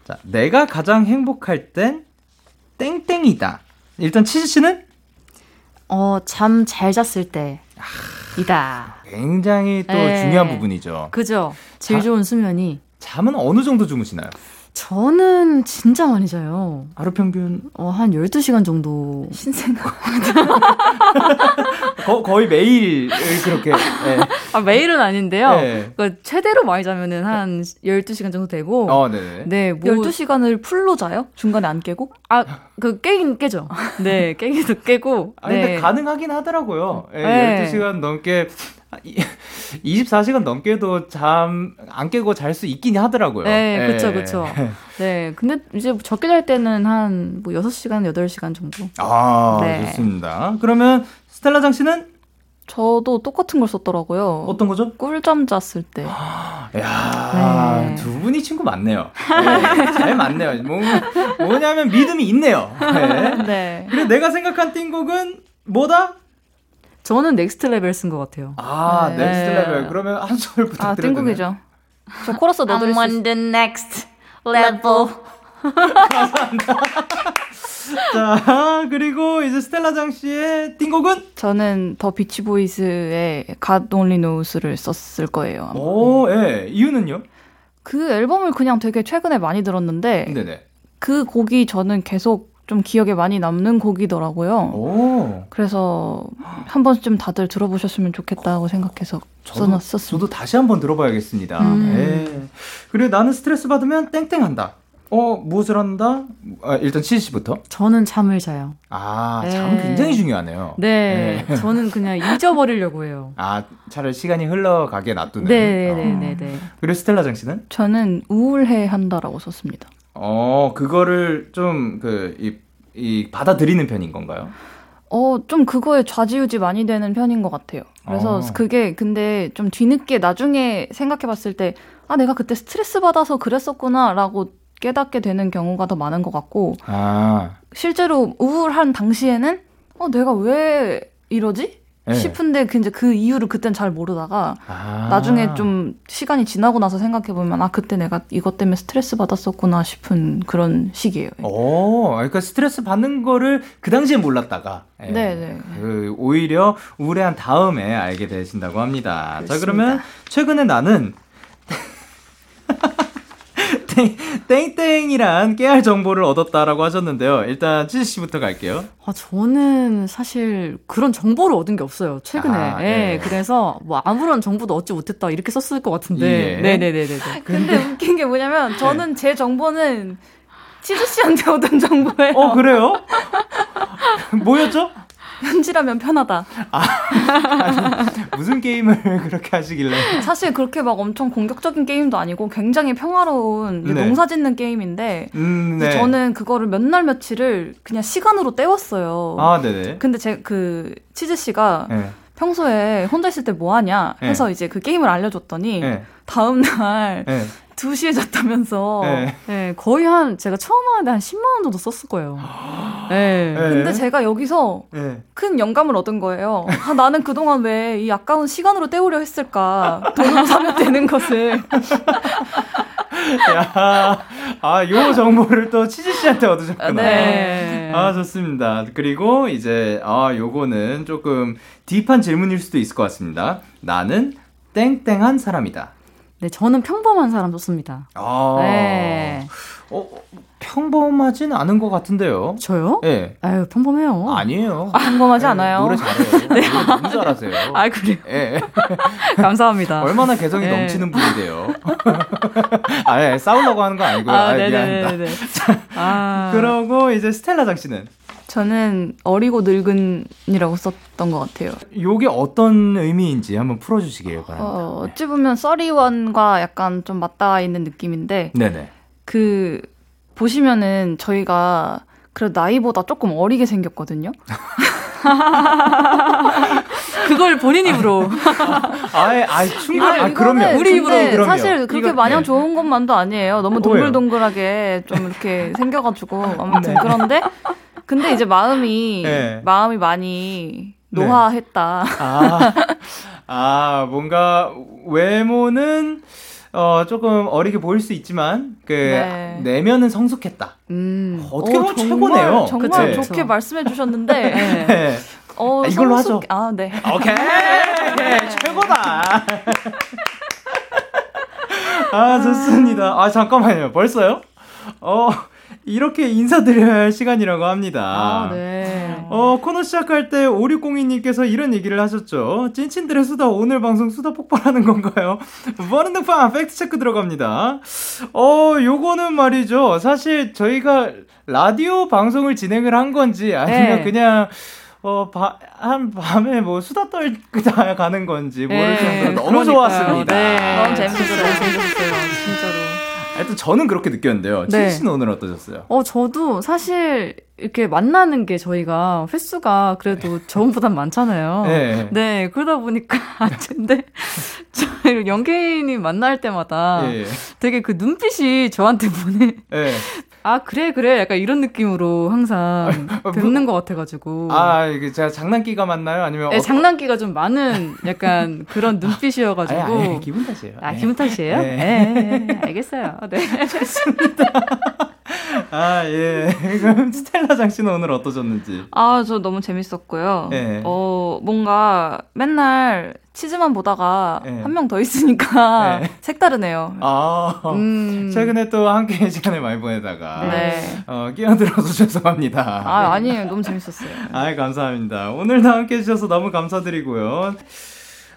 자, 내가 가장 행복할 땐 땡땡이다. 일단 치즈 씨는? 어, 잠 잘 잤을 때. 이다. 굉장히 또 네. 중요한 부분이죠. 그죠. 제일 좋은 수면이. 잠은 어느 정도 주무시나요? 저는 진짜 많이 자요. 하루 평균? 어, 한 12시간 정도. 신생아. 거, 거의 매일 그렇게. 네. 아, 매일은 아닌데요. 네. 그러니까 최대로 많이 자면은 한 12시간 정도 되고. 어, 네. 네, 뭐 12시간을 풀로 자요? 중간에 안 깨고? 아, 그 깨긴 깨죠. 네, 깨기도 깨고. 아, 근데 네. 가능하긴 하더라고요. 네. 12시간 넘게 24시간 넘게도 잠 안 깨고 잘 수 있긴 하더라고요. 네, 그쵸, 그쵸. 네, 근데 이제 적게 잘 때는 한 뭐 6시간, 8시간 정도. 아, 네. 좋습니다. 그러면 스텔라 장 씨는? 저도 똑같은 걸 썼더라고요. 어떤 거죠? 꿀잠 잤을 때. 야, 네. 두 분이 친구 맞네요. 네, 잘 맞네요. 뭐, 뭐냐면 믿음이 있네요. 네. 네. 그래 내가 생각한 띵곡은 뭐다? 저는 Next Level 쓴 것 같아요. 아, 네. Next Level. 그러면 한 소절 부탁드려요. 아, 띵곡이죠. 저 코러스 넣어드릴 수 I'm on the next level. 감사합니다. 자, 그리고 이제 스텔라 장 씨의 띵곡은? 저는 The Beach Boys의 God Only Knows를 썼을 거예요. 아마. 오, 예. 네. 이유는요? 그 앨범을 그냥 되게 최근에 많이 들었는데, 네네. 그 곡이 저는 계속 좀 기억에 많이 남는 곡이더라고요. 오. 그래서 한 번쯤 다들 들어보셨으면 좋겠다고 생각해서 써놨었어요. 저도 다시 한번 들어봐야겠습니다. 음. 네. 그리고 나는 스트레스 받으면 땡땡한다. 어, 무엇을 한다? 아, 일단 치즈 씨부터. 저는 잠을 자요. 아, 네. 잠 굉장히 중요하네요. 네, 네. 저는 그냥 잊어버리려고 해요. 아, 차라리 시간이 흘러가게 놔두는. 네, 네, 네, 네. 그리고 스텔라 장 씨는? 저는 우울해 한다라고 썼습니다. 어, 그거를 좀, 그, 이, 이, 받아들이는 편인 건가요? 어, 좀 그거에 좌지우지 많이 되는 편인 것 같아요. 그래서 어. 그게 근데 좀 뒤늦게 나중에 생각해 봤을 때, 아, 내가 그때 스트레스 받아서 그랬었구나, 라고 깨닫게 되는 경우가 더 많은 것 같고, 아. 실제로 우울한 당시에는, 어, 내가 왜 이러지? 네. 싶은데 그 이제 그 이유를 그땐 잘 모르다가 아. 나중에 좀 시간이 지나고 나서 생각해 보면 아 그때 내가 이것 때문에 스트레스 받았었구나 싶은 그런 시기예요. 오, 그러니까 스트레스 받는 거를 그 당시에 몰랐다가 예. 네, 네. 그 오히려 우울해한 다음에 알게 되신다고 합니다. 그렇습니다. 자 그러면 최근에 나는 땡, 땡땡이란 깨알 정보를 얻었다라고 하셨는데요. 일단 치즈 씨부터 갈게요. 아, 저는 사실 그런 정보를 얻은 게 없어요. 최근에. 아, 예. 네. 그래서 뭐 아무런 정보도 얻지 못했다 이렇게 썼을 것 같은데. 예. 네네네네. 근데 웃긴 게 뭐냐면 저는 네. 제 정보는 치즈 씨한테 얻은 정보예요. 어, 그래요? 뭐였죠? 현지라면 편하다. 아, 무슨 게임을 그렇게 하시길래? 사실 그렇게 막 엄청 공격적인 게임도 아니고 굉장히 평화로운 네. 농사 짓는 게임인데 음, 네. 저는 그거를 몇 날 며칠을 그냥 시간으로 때웠어요. 아, 네네. 근데 제 그 치즈 씨가 네. 평소에 혼자 있을 때 뭐 하냐 해서 네. 이제 그 게임을 알려줬더니 네. 다음 날 2시에 잤다면서. 네. 네. 거의 한, 제가 처음 하는데 한 10만원 정도 썼을 거예요. 네. 네. 근데 제가 여기서 네. 큰 영감을 얻은 거예요. 아, 나는 그동안 왜 이 아까운 시간으로 때우려 했을까. 돈으로 사면 되는 것을. 야, 아, 요 정보를 또 치즈 씨한테 얻으셨구나. 네. 아, 좋습니다. 그리고 이제, 아, 요거는 조금 딥한 질문일 수도 있을 것 같습니다. 나는 땡땡한 사람이다. 네, 저는 평범한 사람 좋습니다. 아. 네. 어, 평범하진 않은 것 같은데요. 저요? 네. 아유, 평범해요. 아니에요. 아, 평범하지 네, 않아요. 노래 잘해요. 네. 노래 너무 잘하세요. 아, 그래요? 네. 감사합니다. 얼마나 개성이 네. 넘치는 분인데요. 아, 예, 싸우려고 하는 거 아니고요. 아, 아 미안합니다. 아. 그러고 이제 스텔라 장 씨는? 저는 어리고 늙은이라고 썼던 것 같아요. 요게 어떤 의미인지 한번 풀어주시길 바랍니다. 어, 어찌 보면 써리원과 약간 좀 맞닿아 있는 느낌인데, 네네. 그 보시면은 저희가 그 나이보다 조금 어리게 생겼거든요. 그걸 본인 입으로. 아, 예 아, 충분히. 아, 그럼요. 우리 입으로. 그럼요. 사실 그렇게 이거, 마냥 네. 좋은 것만도 아니에요. 너무 동글동글하게 좀 이렇게 생겨가지고. 아무튼 네. 그런데, 근데 이제 마음이, 네. 마음이 많이 네. 노화했다. 아, 아, 뭔가 외모는 어, 조금 어리게 보일 수 있지만, 그, 네. 내면은 성숙했다. 음. 어떻게 보면 오, 최고네요. 정말, 정말 그치? 좋게 말씀해 주셨는데. 네. 어, 아, 이걸로 성숙... 하죠. 아, 네. 오케이. 최고다. 아, 좋습니다. 아, 잠깐만요. 벌써요? 어, 이렇게 인사드려야 할 시간이라고 합니다. 아, 네. 어, 코너 시작할 때 5602님께서 이런 얘기를 하셨죠. 찐친들의 수다, 오늘 방송 수다 폭발하는 건가요? 무한 등판 팩트 체크 들어갑니다. 어, 요거는 말이죠. 사실 저희가 라디오 방송을 진행을 한 건지 아니면 네. 그냥 어, 바, 한 밤에 뭐 수다 떨다 가는 건지 모를 네, 정도로 너무 좋았습니다. 네. 너무 재밌었어요. 재밌었어요. 하여튼 저는 그렇게 느꼈는데요. 네. 칠씨는 오늘 어떠셨어요? 어, 저도 사실 이렇게 만나는 게 저희가 횟수가 그래도 저번보단 많잖아요. 네. 네, 그러다 보니까 근데 저희 영케이님 만날 때마다 네. 되게 그 눈빛이 저한테 보내. 네. 아 그래 그래. 약간 이런 느낌으로 항상 뵙는 것 같아가지고. 아 이게 제가 장난기가 맞나요? 아니면 네, 어... 장난기가 좀 많은 약간 그런 눈빛이어가지고. 아, 아니, 아니, 기분 탓이에요. 아 네. 기분 탓이에요? 네, 네, 네 알겠어요. 네 좋습니다 아, 예. 그럼 스텔라 장 씨는 오늘 어떠셨는지? 아, 저 너무 재밌었고요. 예. 어, 뭔가 맨날 치즈만 보다가 네. 한명 더 있으니까 네. 색다르네요. 아, 음. 최근에 또 함께 시간을 많이 보내다가 네. 어, 끼어들어서 죄송합니다. 아, 아니에요. 너무 재밌었어요. 아, 감사합니다. 오늘도 함께 해주셔서 너무 감사드리고요.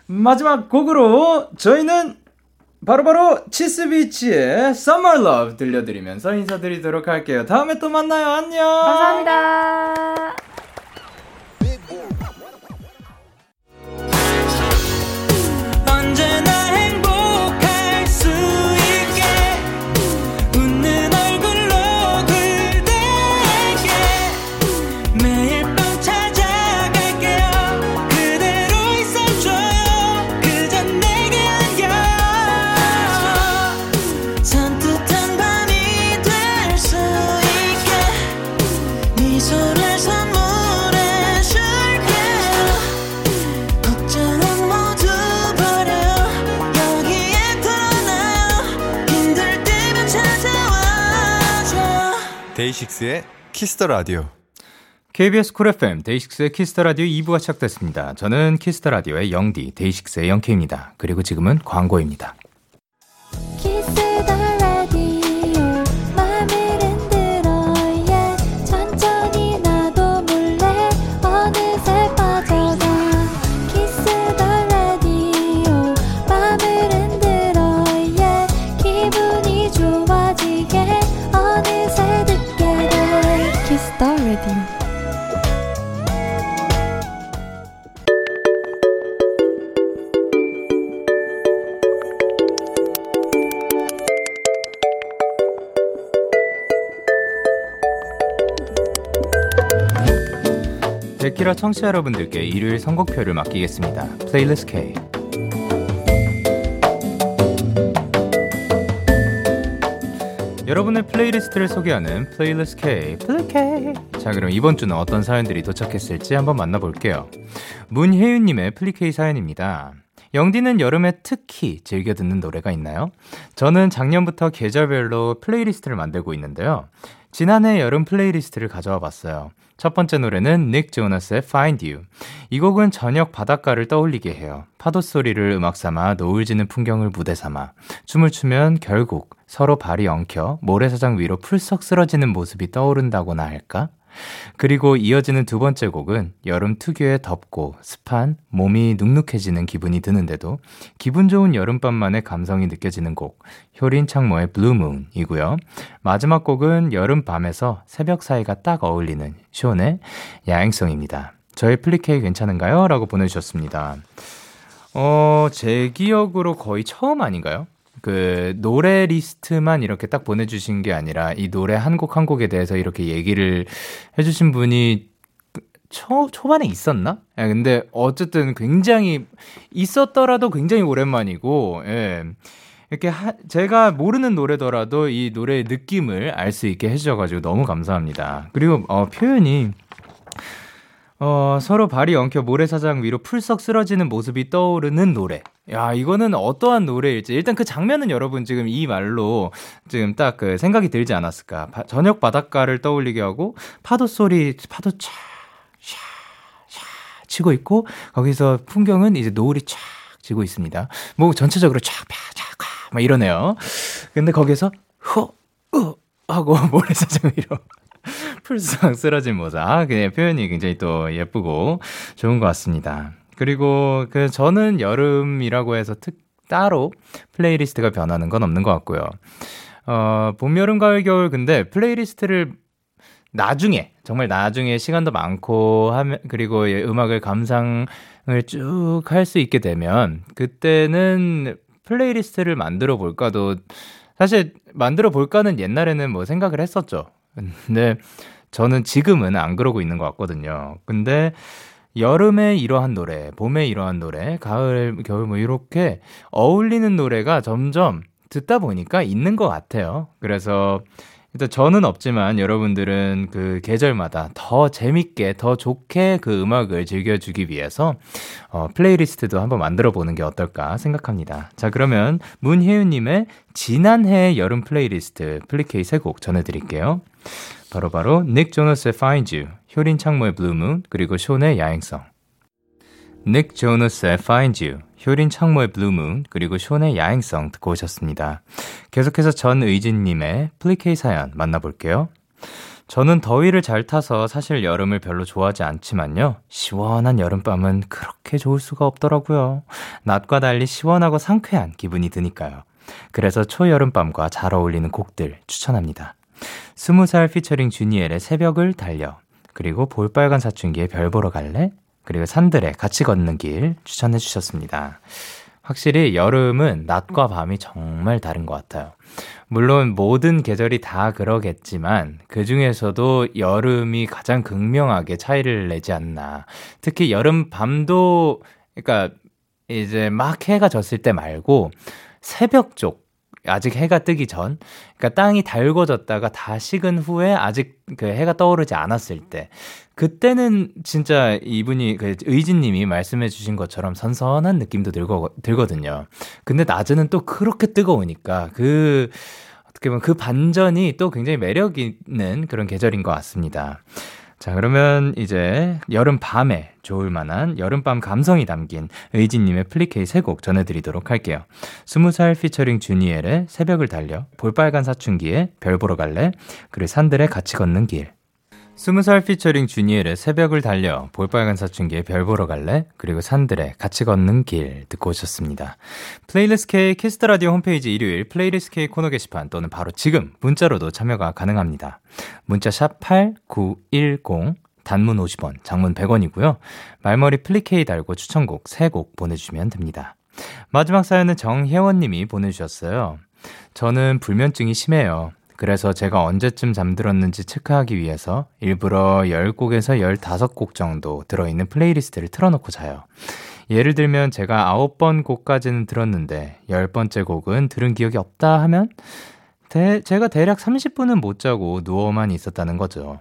마지막 곡으로 저희는 바로 바로 치스비치의 Summer Love 들려드리면서 인사드리도록 할게요. 다음에 또 만나요. 안녕. 감사합니다. 데이식스의 Kiss the Radio. KBS Cool FM 데이식스의 Kiss the Radio 2부가 시작됐습니다. 저는 Kiss the Radio의 영디 데이식스의 영케이입니다. 그리고 지금은 광고입니다. 데키라 청취자 여러분들께 일요일 선곡표를 맡기겠습니다. Playlist K. 여러분의 playlist를 소개하는 Playlist K. Play K. 자, 그럼 이번 주는 어떤 사연들이 도착했을지 한번 만나볼게요. 문혜윤님의 플리케이 사연입니다. 영디는 여름에 특히 즐겨 듣는 노래가 있나요? 저는 작년부터 계절별로 playlist를 만들고 있는데요. 지난해 여름 플레이리스트를 가져와 봤어요. 첫 번째 노래는 닉 조너스의 Find You. 이 곡은 저녁 바닷가를 떠올리게 해요. 파도 소리를 음악 삼아 노을 지는 풍경을 무대 삼아 춤을 추면 결국 서로 발이 엉켜 모래사장 위로 풀썩 쓰러지는 모습이 떠오른다고나 할까? 그리고 이어지는 두 번째 곡은 여름 특유의 덥고 습한 몸이 눅눅해지는 기분이 드는데도 기분 좋은 여름밤만의 감성이 느껴지는 곡 효린 창모의 Blue Moon이고요. 마지막 곡은 여름밤에서 새벽 사이가 딱 어울리는 쇼의 야행성입니다. 저의 플리K 괜찮은가요? 라고 보내주셨습니다. 어, 제 기억으로 거의 처음 아닌가요? 그 노래 리스트만 이렇게 딱 보내주신 게 아니라 이 노래 한 곡 한 곡에 대해서 이렇게 얘기를 해주신 분이 초, 초반에 있었나? 예, 근데 어쨌든 굉장히 있었더라도 굉장히 오랜만이고, 예. 이렇게 하, 제가 모르는 노래더라도 이 노래의 느낌을 알 수 있게 해주셔가지고 너무 감사합니다. 그리고 어, 표현이 어, 서로 발이 엉켜 모래사장 위로 풀썩 쓰러지는 모습이 떠오르는 노래. 야, 이거는 어떠한 노래일지. 일단 그 장면은 여러분 지금 이 말로 지금 딱 그 생각이 들지 않았을까. 바, 저녁 바닷가를 떠올리게 하고 파도 소리, 파도 차, 샤, 샤 치고 있고 거기서 풍경은 이제 노을이 촥 지고 있습니다. 뭐 전체적으로 촥, 펴, 촥, 막 이러네요. 근데 거기서 허, 으 하고 모래사장 위로 풀썩 쓰러진 모자. 아, 그냥 표현이 굉장히 또 예쁘고 좋은 것 같습니다. 그리고 그 저는 여름이라고 해서 특 따로 플레이리스트가 변하는 건 없는 것 같고요. 어, 봄, 여름, 가을, 겨울 근데 플레이리스트를 나중에 정말 나중에 시간도 많고 하면 그리고 음악을 감상을 쭉 할 수 있게 되면 그때는 플레이리스트를 만들어 볼까도 사실 만들어 볼까는 옛날에는 뭐 생각을 했었죠. 근데 저는 지금은 안 그러고 있는 것 같거든요. 근데 여름에 이러한 노래, 봄에 이러한 노래, 가을, 겨울 뭐 이렇게 어울리는 노래가 점점 듣다 보니까 있는 것 같아요. 그래서 일단 저는 없지만 여러분들은 그 계절마다 더 재밌게, 더 좋게 그 음악을 즐겨주기 위해서 어, 플레이리스트도 한번 만들어 보는 게 어떨까 생각합니다. 자, 그러면 문혜윤님의 지난해 여름 플레이리스트 플리K 세 곡 전해드릴게요. 바로바로 닉 조너스의 Find You, 효린 창모의 Moon, 그리고 쇼의 야행성. 닉 조너스의 Find You, 효린 창모의 Moon, 그리고 쇼의 야행성 듣고 오셨습니다. 계속해서 전의진님의 플리케이 사연 만나볼게요. 저는 더위를 잘 타서 사실 여름을 별로 좋아하지 않지만요. 시원한 여름밤은 그렇게 좋을 수가 없더라고요. 낮과 달리 시원하고 상쾌한 기분이 드니까요. 그래서 초여름밤과 잘 어울리는 곡들 추천합니다. 스무 살 피처링 주니엘의 새벽을 달려 그리고 볼빨간 사춘기의 별 보러 갈래? 그리고 산들의 같이 걷는 길 추천해 주셨습니다. 확실히 여름은 낮과 밤이 정말 다른 것 같아요. 물론 모든 계절이 다 그러겠지만 그 중에서도 여름이 가장 극명하게 차이를 내지 않나. 특히 여름 밤도 그러니까 이제 막 해가 졌을 때 말고 새벽 쪽 아직 해가 뜨기 전, 그러니까 땅이 달궈졌다가 다 식은 후에 아직 그 해가 떠오르지 않았을 때, 그때는 진짜 이분이 그 의진님이 말씀해주신 것처럼 선선한 느낌도 들거 들거든요. 근데 낮에는 또 그렇게 뜨거우니까 그 어떻게 보면 그 반전이 또 굉장히 매력 있는 그런 계절인 것 같습니다. 자, 그러면 이제 여름 밤에 좋을 만한 여름밤 감성이 담긴 의진님의 플리케이 세 곡 전해드리도록 할게요. 스무 살 피처링 주니엘의 새벽을 달려, 볼빨간 사춘기의 별 보러 갈래, 그리고 산들의 같이 걷는 길. 스무 살 피처링 주니엘의 새벽을 달려 볼빨간 사춘기의 별 보러 갈래 그리고 산들의 같이 걷는 길 듣고 오셨습니다. 플레이리스트 K Kiss the Radio 홈페이지 일요일 플레이리스트 K 코너 게시판 또는 바로 지금 문자로도 참여가 가능합니다. 문자 샵 #8910 단문 50원, 장문 100원이고요. 말머리 플리K 달고 추천곡 3곡 보내주시면 됩니다. 마지막 사연은 정혜원님이 보내주셨어요. 저는 불면증이 심해요. 그래서 제가 언제쯤 잠들었는지 체크하기 위해서 일부러 10곡에서 15곡 정도 들어있는 플레이리스트를 틀어놓고 자요. 예를 들면 제가 9번 곡까지는 들었는데 10번째 곡은 들은 기억이 없다 하면 대, 제가 대략 30분은 못 자고 누워만 있었다는 거죠.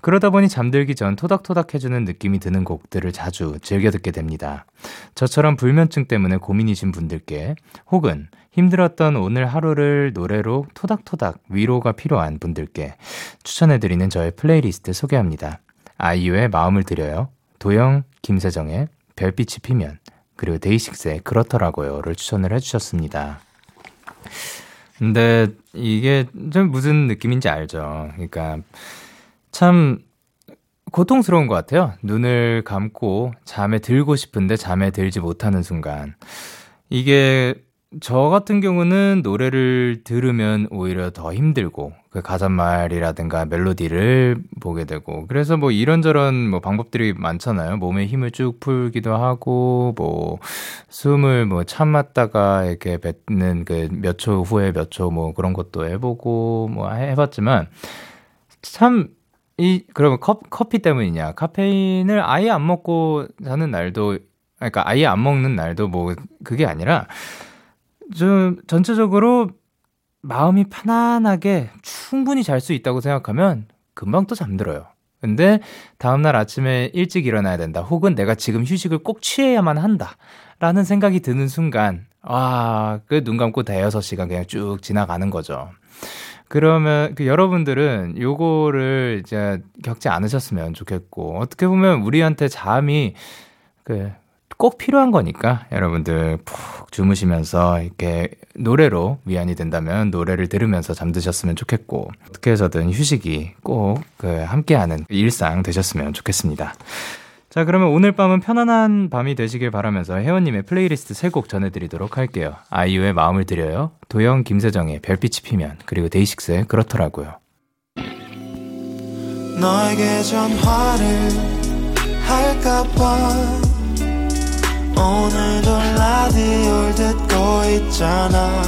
그러다 보니 잠들기 전 토닥토닥 해주는 느낌이 드는 곡들을 자주 즐겨 듣게 됩니다. 저처럼 불면증 때문에 고민이신 분들께 혹은 힘들었던 오늘 하루를 노래로 토닥토닥 위로가 필요한 분들께 추천해드리는 저의 플레이리스트 소개합니다. 아이유의 마음을 드려요. 도영, 김세정의 별빛이 피면 그리고 데이식스의 그렇더라고요를 추천을 해주셨습니다. 근데 이게 좀 무슨 느낌인지 알죠. 그러니까 참 고통스러운 것 같아요. 눈을 감고 잠에 들고 싶은데 잠에 들지 못하는 순간. 이게 저 같은 경우는 노래를 들으면 오히려 더 힘들고 그 가사말이라든가 멜로디를 보게 되고 그래서 뭐 이런저런 뭐 방법들이 많잖아요. 몸에 힘을 쭉 풀기도 하고 뭐 숨을 뭐 참았다가 이렇게 뱉는 그 몇 초 후에 몇 초 뭐 그런 것도 해보고 뭐 해봤지만 참 이, 그러면 컵, 커피 때문이냐. 카페인을 아예 안 먹고 자는 날도, 그러니까 아예 안 먹는 날도 뭐, 그게 아니라, 좀, 전체적으로 마음이 편안하게 충분히 잘 수 있다고 생각하면 금방 또 잠들어요. 근데 다음날 아침에 일찍 일어나야 된다. 혹은 내가 지금 휴식을 꼭 취해야만 한다. 라는 생각이 드는 순간, 와, 그눈 감고 대여섯 시간 그냥 쭉 지나가는 거죠. 그러면 그 여러분들은 요거를 이제 겪지 않으셨으면 좋겠고, 어떻게 보면 우리한테 잠이 그 꼭 필요한 거니까 여러분들 푹 주무시면서 이렇게 노래로 위안이 된다면 노래를 들으면서 잠드셨으면 좋겠고 어떻게 해서든 휴식이 꼭 그 함께하는 일상 되셨으면 좋겠습니다. 자 그러면 오늘 밤은 편안한 밤이 되시길 바라면서 혜원님의 플레이리스트 세곡 전해드리도록 할게요. 아이유의 마음을 드려요, 도영 김세정의 별빛이 피면 그리고 데이식스의 그렇더라고요. 너에게 전화를 할까봐 오늘도 라디오를 듣고 있잖아.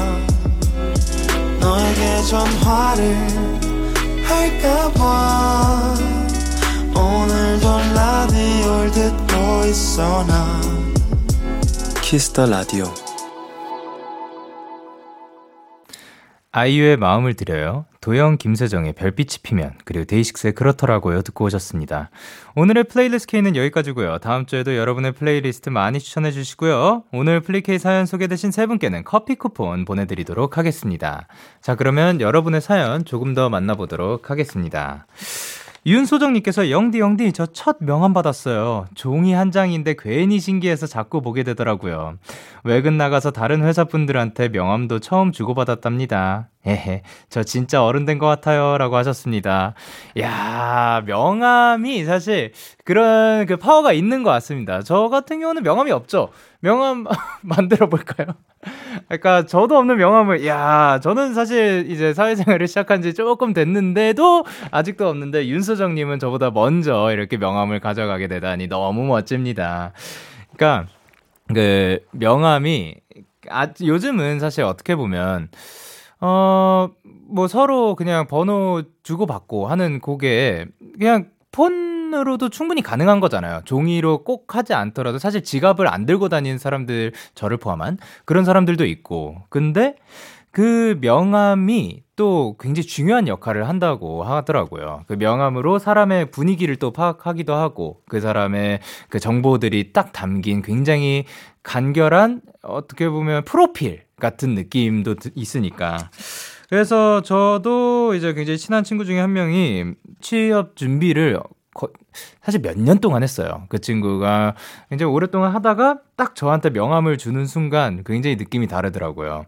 너에게 전화를 할까봐. 오늘도 라디오를 듣고 있어 나. Kiss the Radio. 아이유의 마음을 드려요. 도영, 김세정의 별빛이 피면, 그리고 데이식스의 그렇더라고요. 듣고 오셨습니다. 오늘의 플레이리스트 K는 여기까지고요. 다음 주에도 여러분의 플레이리스트 많이 추천해 주시고요. 오늘 플리K 사연 소개되신 세 분께는 커피 쿠폰 보내드리도록 하겠습니다. 자, 그러면 여러분의 사연 조금 더 만나보도록 하겠습니다. 윤소정님께서 영디 영디 저 첫 명함 받았어요. 종이 한 장인데 괜히 신기해서 자꾸 보게 되더라고요. 외근 나가서 다른 회사 분들한테 명함도 처음 주고받았답니다. 에헤, 저 진짜 어른 된 것 같아요. 라고 하셨습니다. 야 명함이 사실 그런 그 파워가 있는 것 같습니다. 저 같은 경우는 명함이 없죠. 명함 만들어 볼까요? 그러니까 저도 없는 명함을 야 저는 사실 이제 사회생활을 시작한 지 조금 됐는데도 아직도 없는데 윤수정님은 저보다 먼저 이렇게 명함을 가져가게 되다니 너무 멋집니다. 그러니까 그 명함이 아 요즘은 사실 어떻게 보면 어, 뭐 서로 그냥 번호 주고받고 하는 그게 그냥 폰으로도 충분히 가능한 거잖아요. 종이로 꼭 하지 않더라도 사실 지갑을 안 들고 다니는 사람들, 저를 포함한 그런 사람들도 있고. 근데 그 명함이 또 굉장히 중요한 역할을 한다고 하더라고요. 그 명함으로 사람의 분위기를 또 파악하기도 하고 그 사람의 그 정보들이 딱 담긴 굉장히 간결한 어떻게 보면 프로필 같은 느낌도 있으니까. 그래서 저도 이제 굉장히 친한 친구 중에 한 명이 취업 준비를 거, 사실 몇 년 동안 했어요. 그 친구가 굉장히 오랫동안 하다가 딱 저한테 명함을 주는 순간 굉장히 느낌이 다르더라고요.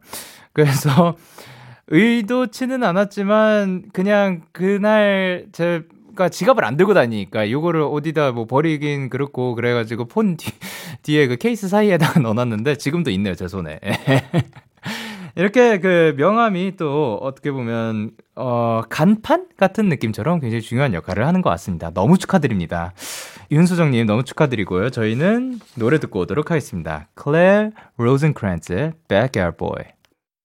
그래서 의도치는 않았지만 그냥 그날 제 가 지갑을 안 들고 다니니까 요거를 어디다 뭐 버리긴 그렇고 그래가지고 폰 뒤, 뒤에 그 케이스 사이에다가 넣어놨는데 지금도 있네요 제 손에 이렇게 그 명함이 또 어떻게 보면 어 간판 같은 느낌처럼 굉장히 중요한 역할을 하는 것 같습니다. 너무 축하드립니다. 윤수정님 너무 축하드리고요. 저희는 노래 듣고 오도록 하겠습니다. Claire Rosencrantz의 Backyard Boy.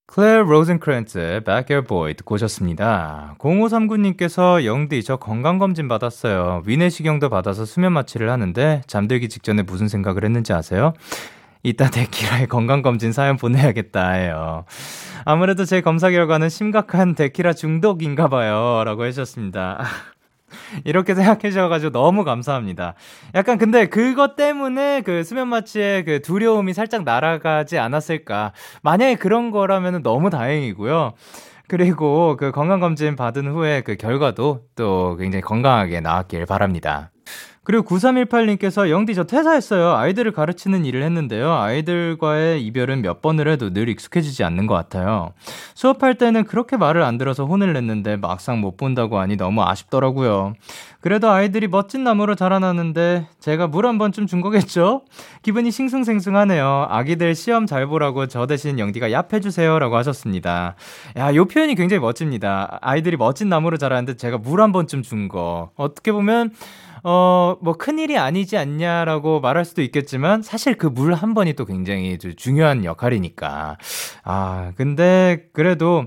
클레어 로젠크랜츠의 Backyard 듣고 오셨습니다. 0539님께서 영디 저 건강검진 받았어요. 위내시경도 받아서 수면 마취를 하는데 잠들기 직전에 무슨 생각을 했는지 아세요? 이따 데키라의 건강검진 사연 보내야겠다 해요. 아무래도 제 검사 결과는 심각한 데키라 중독인가 봐요. 라고 해주셨습니다. 이렇게 생각해 주셔가지고 너무 감사합니다. 약간 근데 그것 때문에 그 수면 마취의 그 두려움이 살짝 날아가지 않았을까. 만약에 그런 거라면 너무 다행이고요. 그리고 그 건강검진 받은 후에 그 결과도 또 굉장히 건강하게 나왔길 바랍니다. 그리고 9318님께서 영디 저 퇴사했어요. 아이들을 가르치는 일을 했는데요. 아이들과의 이별은 몇 번을 해도 늘 익숙해지지 않는 것 같아요. 수업할 때는 그렇게 말을 안 들어서 혼을 냈는데 막상 못 본다고 하니 너무 아쉽더라고요. 그래도 아이들이 멋진 나무로 자라나는데 제가 물 한 번쯤 준 거겠죠? 기분이 싱숭생숭하네요. 아기들 시험 잘 보라고 저 대신 영디가 얍해 주세요. 라고 하셨습니다. 야, 요 표현이 굉장히 멋집니다. 아이들이 멋진 나무로 자라는데 제가 물 한 번쯤 준 거. 어떻게 보면 어, 뭐 큰일이 아니지 않냐라고 말할 수도 있겠지만 사실 그 물 한 번이 또 굉장히 중요한 역할이니까. 아, 근데 그래도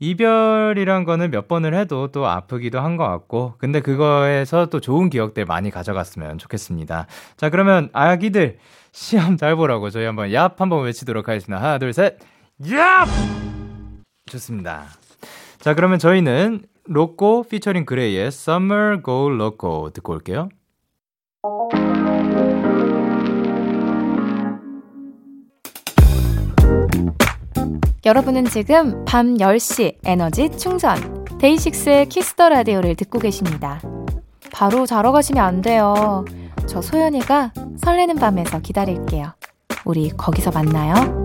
이별이란 거는 몇 번을 해도 또 아프기도 한 것 같고, 근데 그거에서 또 좋은 기억들 많이 가져갔으면 좋겠습니다. 자, 그러면 아기들 시험 잘 보라고 저희 한번 얍 한번 외치도록 하겠습니다. 하나, 둘, 셋. 얍! 좋습니다. 자, 그러면 저희는 로꼬 피처링 그레이의 Summer Go Loco 듣고 올게요. 여러분은 지금 밤 10시 에너지 충전 DAY6의 Kiss the Radio를 듣고 계십니다. 바로 자러 가시면 안 돼요. 저 소연이가 설레는 밤에서 기다릴게요. 우리 거기서 만나요.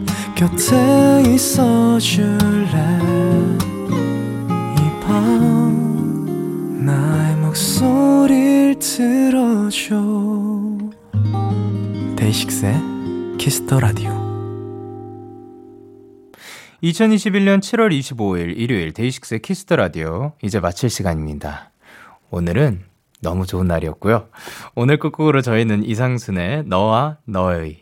곁에 있어 줄래 이 밤 나의 목소리를 들어줘 DAY6의 Kiss the Radio 2021년 7월 25일 일요일 DAY6의 Kiss the Radio 이제 마칠 시간입니다. 오늘은 너무 좋은 날이었고요. 오늘 끝곡으로 저희는 이상순의 너와 너의